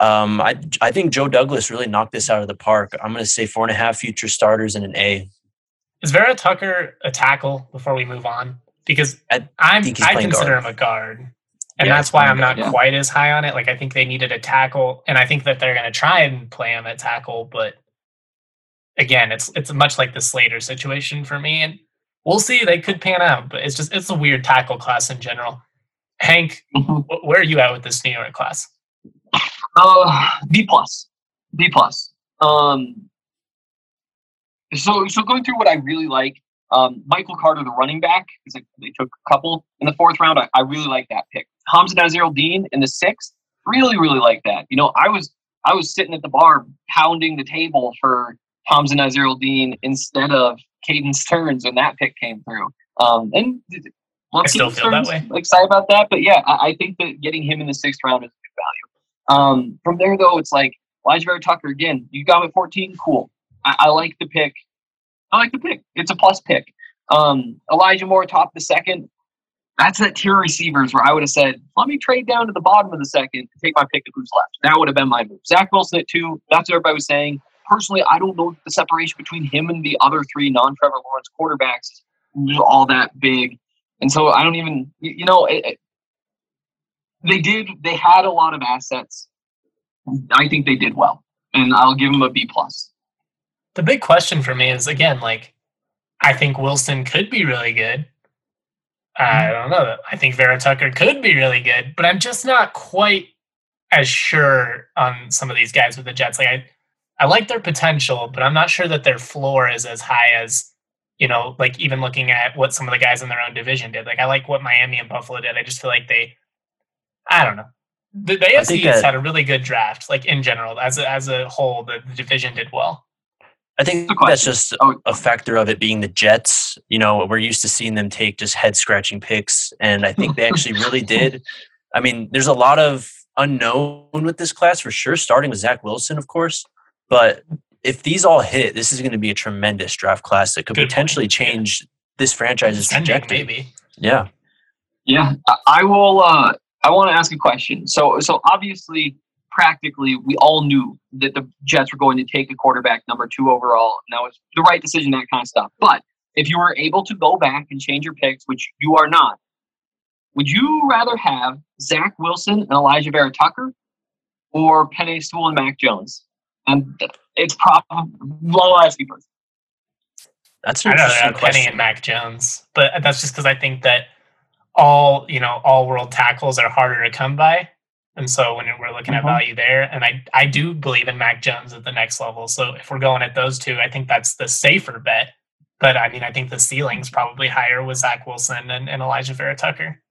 Um, I I think Joe Douglas really knocked this out of the park. I'm going to say four and a half future starters and an A. Is Vera-Tucker a tackle before we move on? Because I, I'm I consider guard. him a guard, and yeah, that's why I'm not yeah. quite as high on it. Like I think they needed a tackle, and I think that they're going to try and play him at tackle, but again, it's it's much like the Slater situation for me, and we'll see. They could pan out, but it's just it's a weird tackle class in general. Hank, mm-hmm. where are you at with this New York class? Uh, B plus, B plus. Um, so so going through what I really like, um, Michael Carter, the running back, because they took a couple in the fourth round. I, I really like that pick. Hamsah Nasirildeen in the sixth, really really like that. You know, I was I was sitting at the bar pounding the table for Hamsah Nasirildeen instead of Caden Sterns when that pick came through. Um, and I still feel Sterns, that way. Excited about that, but yeah, I, I, think that getting him in the sixth round is a good value. Um, from there, though, it's like Alijah Vera-Tucker again. You got him at 14, cool. I, I, like the pick. I like the pick. It's a plus pick. Um, Elijah Moore, top the second. That's that tier receivers where I would have said, let me trade down to the bottom of the second and take my pick of who's left. That would have been my move. Zach Wilson at two. That's what everybody was saying personally, I don't know the separation between him and the other three non-Trevor Lawrence quarterbacks is all that big, and so I don't even, you know, it, it, they did. They had a lot of assets. I think they did well, and I'll give them a B plus. The big question for me is again, like, I think Wilson could be really good. I mm-hmm. don't know. I think Vera-Tucker could be really good, but I'm just not quite as sure on some of these guys with the Jets. Like I, I like their potential, but I'm not sure that their floor is as high as, you know, like even looking at what some of the guys in their own division did. Like I like what Miami and Buffalo did. I just feel like they, I don't know. The, the AFC has had a really good draft, like in general, as a, as a whole, the, the division did well. I think that's just a factor of it being the Jets. You know, we're used to seeing them take just head scratching picks, and I think they actually really did. I mean, there's a lot of unknown with this class for sure, starting with Zach Wilson, of course. But if these all hit, this is going to be a tremendous draft class that could Good potentially point. change this franchise's trajectory. Maybe. Yeah. Yeah. I will. Uh, I want to ask a question. So, so obviously, practically we all knew that the Jets were going to take a quarterback number two overall, and that was the right decision, that kind of stuff. But if you were able to go back and change your picks, which you are not, would you rather have Zach Wilson and Alijah Vera Tucker or Penei Sewell and Mac Jones? And it's probably well ask you first. That's an interesting question. Penei and Mac Jones, but that's just because I think that all you know all world tackles are harder to come by and so when we're looking mm-hmm. at value there, and I, I do believe in Mac Jones at the next level. So if we're going at those two, I think that's the safer bet. But I mean, I think the ceiling's probably higher with Zach Wilson and, and Alijah Vera Tucker.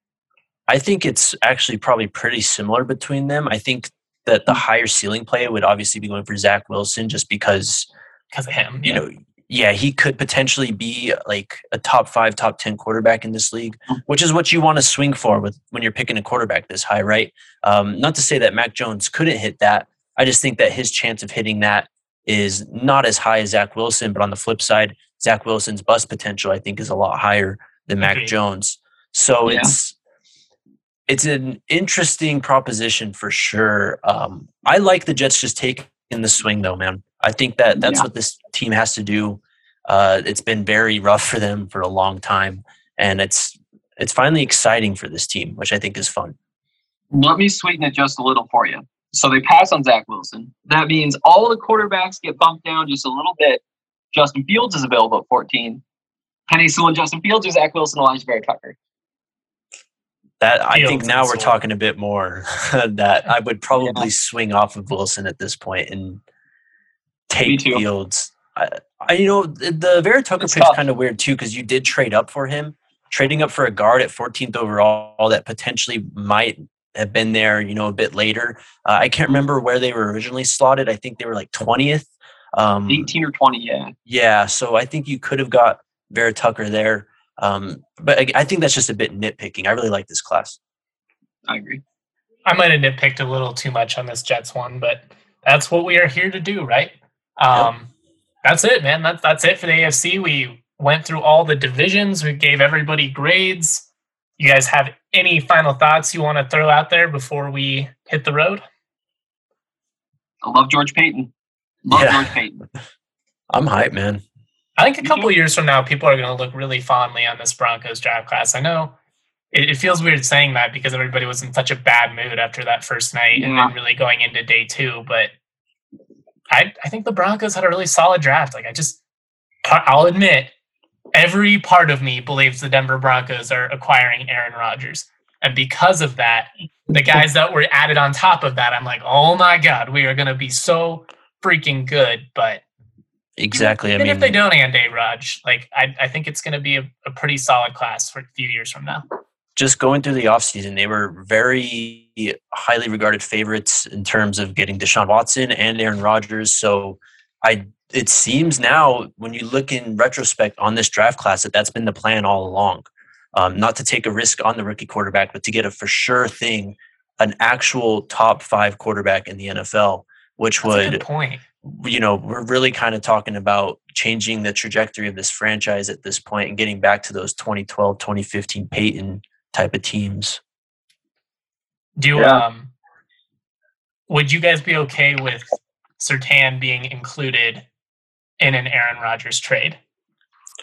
I think it's actually probably pretty similar between them. I think that the higher ceiling play would obviously be going for Zach Wilson just because because of him. You yeah. know, yeah, he could potentially be like a top five, top 10 quarterback in this league, mm. which is what you want to swing for with when you're picking a quarterback this high, right? Um, not to say that Mac Jones couldn't hit that. I just think that his chance of hitting that is not as high as Zach Wilson. But on the flip side, Zach Wilson's bust potential, I think, is a lot higher than Mac okay. Jones. So yeah. it's it's an interesting proposition for sure. Um, I like the Jets just taking the swing though, man. I think that that's yeah. what this team has to do. Uh, it's been very rough for them for a long time, and it's it's finally exciting for this team, which I think is fun. Let me sweeten it just a little for you. So they pass on Zach Wilson. That means all the quarterbacks get bumped down just a little bit. Justin Fields is available at 14. Penei Sewell and Justin Fields or Zach Wilson, Alijah Vera Tucker. That I think now we're talking a bit more. that I would probably yeah. swing off of Wilson at this point and take Fields. I, I, you know, the, the Vera Tucker pick is kind of weird too because you did trade up for him, trading up for a guard at 14th overall that potentially might have been there, you know, a bit later. Uh, I can't remember where they were originally slotted. I think they were like 20th. Um, 18 or 20, yeah. Yeah, so I think you could have got Vera Tucker there. Um, but I, I think that's just a bit nitpicking. I really like this class. I agree. I might have nitpicked a little too much on this Jets one, but that's what we are here to do, right? Um, yep. That's it, man. That's that's it for the AFC. We went through all the divisions. We gave everybody grades. You guys have any final thoughts you want to throw out there before we hit the road? I love George Paton. Love yeah. George Paton. I'm hyped, man. I think a couple mm-hmm. years from now, people are going to look really fondly on this Broncos draft class. I know it, it, feels weird saying that because everybody was in such a bad mood after that first night yeah. and then really going into day two. But I, I think the Broncos had a really solid draft. Like I just, I'll admit, every part of me believes the Denver Broncos are acquiring Aaron Rodgers. And because of that, the mm-hmm. guys that were added on top of that, I'm like, oh my God, we are going to be so freaking good. But exactly, even I mean, if they don't and A Raj, like I, I think it's going to be a, a pretty solid class for a few years from now just going through the offseason, they were very highly regarded favorites in terms of getting Deshaun Watson and Aaron Rodgers. So I it seems now when you look in retrospect on this draft class that that's been the plan all along. Um, not to take a risk on the rookie quarterback, but to get a for sure thing, an actual top five quarterback in the NFL, which that's would point. You know, we're really kind of talking about changing the trajectory of this franchise at this point and getting back to those 2012, 2015 Peyton type of teams. Do yeah. um would you guys be okay with Surtain being included in an Aaron Rodgers trade?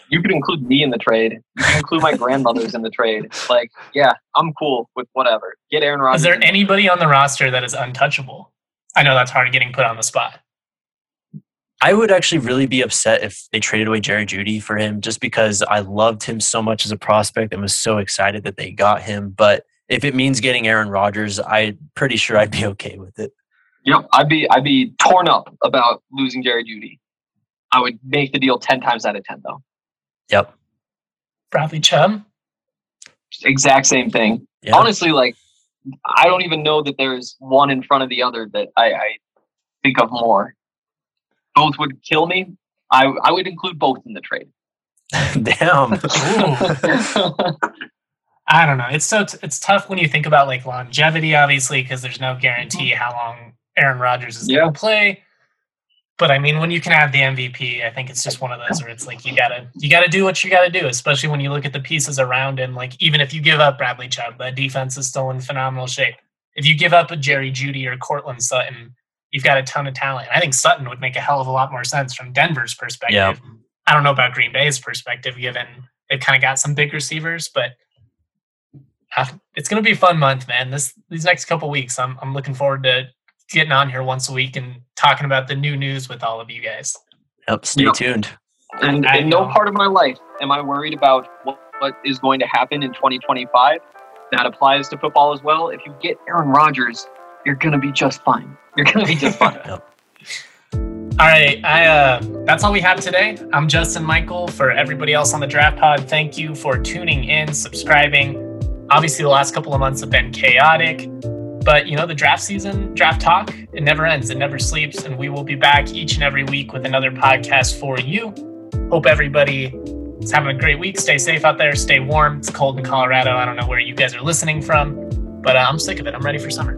You could include me in the trade. You can include my grandmothers in the trade. Like, yeah, I'm cool with whatever. Get Aaron Rodgers. Is there anybody on the roster that is untouchable? I know that's hard getting put on the spot. I would actually really be upset if they traded away Jerry Jeudy for him just because I loved him so much as a prospect and was so excited that they got him. But if it means getting Aaron Rodgers, I'm pretty sure I'd be okay with it. Yep, I'd be I'd be torn up about losing Jerry Jeudy. I would make the deal ten times out of ten though. Yep. Bradley Chubb. Exact same thing. Yep. Honestly, like I don't even know that there's one in front of the other that I, I think of more both would kill me, I I would include both in the trade. Damn. I don't know. It's so t- it's tough when you think about like longevity, obviously, because there's no guarantee mm-hmm. how long Aaron Rodgers is yeah. going to play. But I mean, when you can have the MVP, I think it's just one of those where it's like you gotta you gotta do what you gotta do, especially when you look at the pieces around him. Like even if you give up Bradley Chubb, that defense is still in phenomenal shape. if you give up a Jerry Jeudy or Courtland Sutton, you've got a ton of talent. I think Sutton would make a hell of a lot more sense from Denver's perspective. Yeah. I don't know about Green Bay's perspective, given they've kind of got some big receivers, but uh, it's going to be a fun month, man. This these next couple weeks, I'm I'm looking forward to getting on here once a week and talking about the new news with all of you guys. Yep, stay tuned. And in no part of my life am I worried about what, what is going to happen in 2025. That applies to football as well. If you get Aaron Rodgers, you're going to be just fine. You're going to be just fine. yep. All right, I uh, that's all we have today. I'm Justin Michael. For everybody else on the Draft Pod, thank you for tuning in, subscribing. Obviously, the last couple of months have been chaotic, but you know the draft season, draft talk, it never ends, it never sleeps, and we will be back each and every week with another podcast for you. Hope everybody is having a great week. Stay safe out there. Stay warm. It's cold in Colorado. I don't know where you guys are listening from, but uh, I'm sick of it. I'm ready for summer.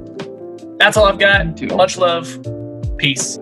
That's all I've got. Much love. Peace.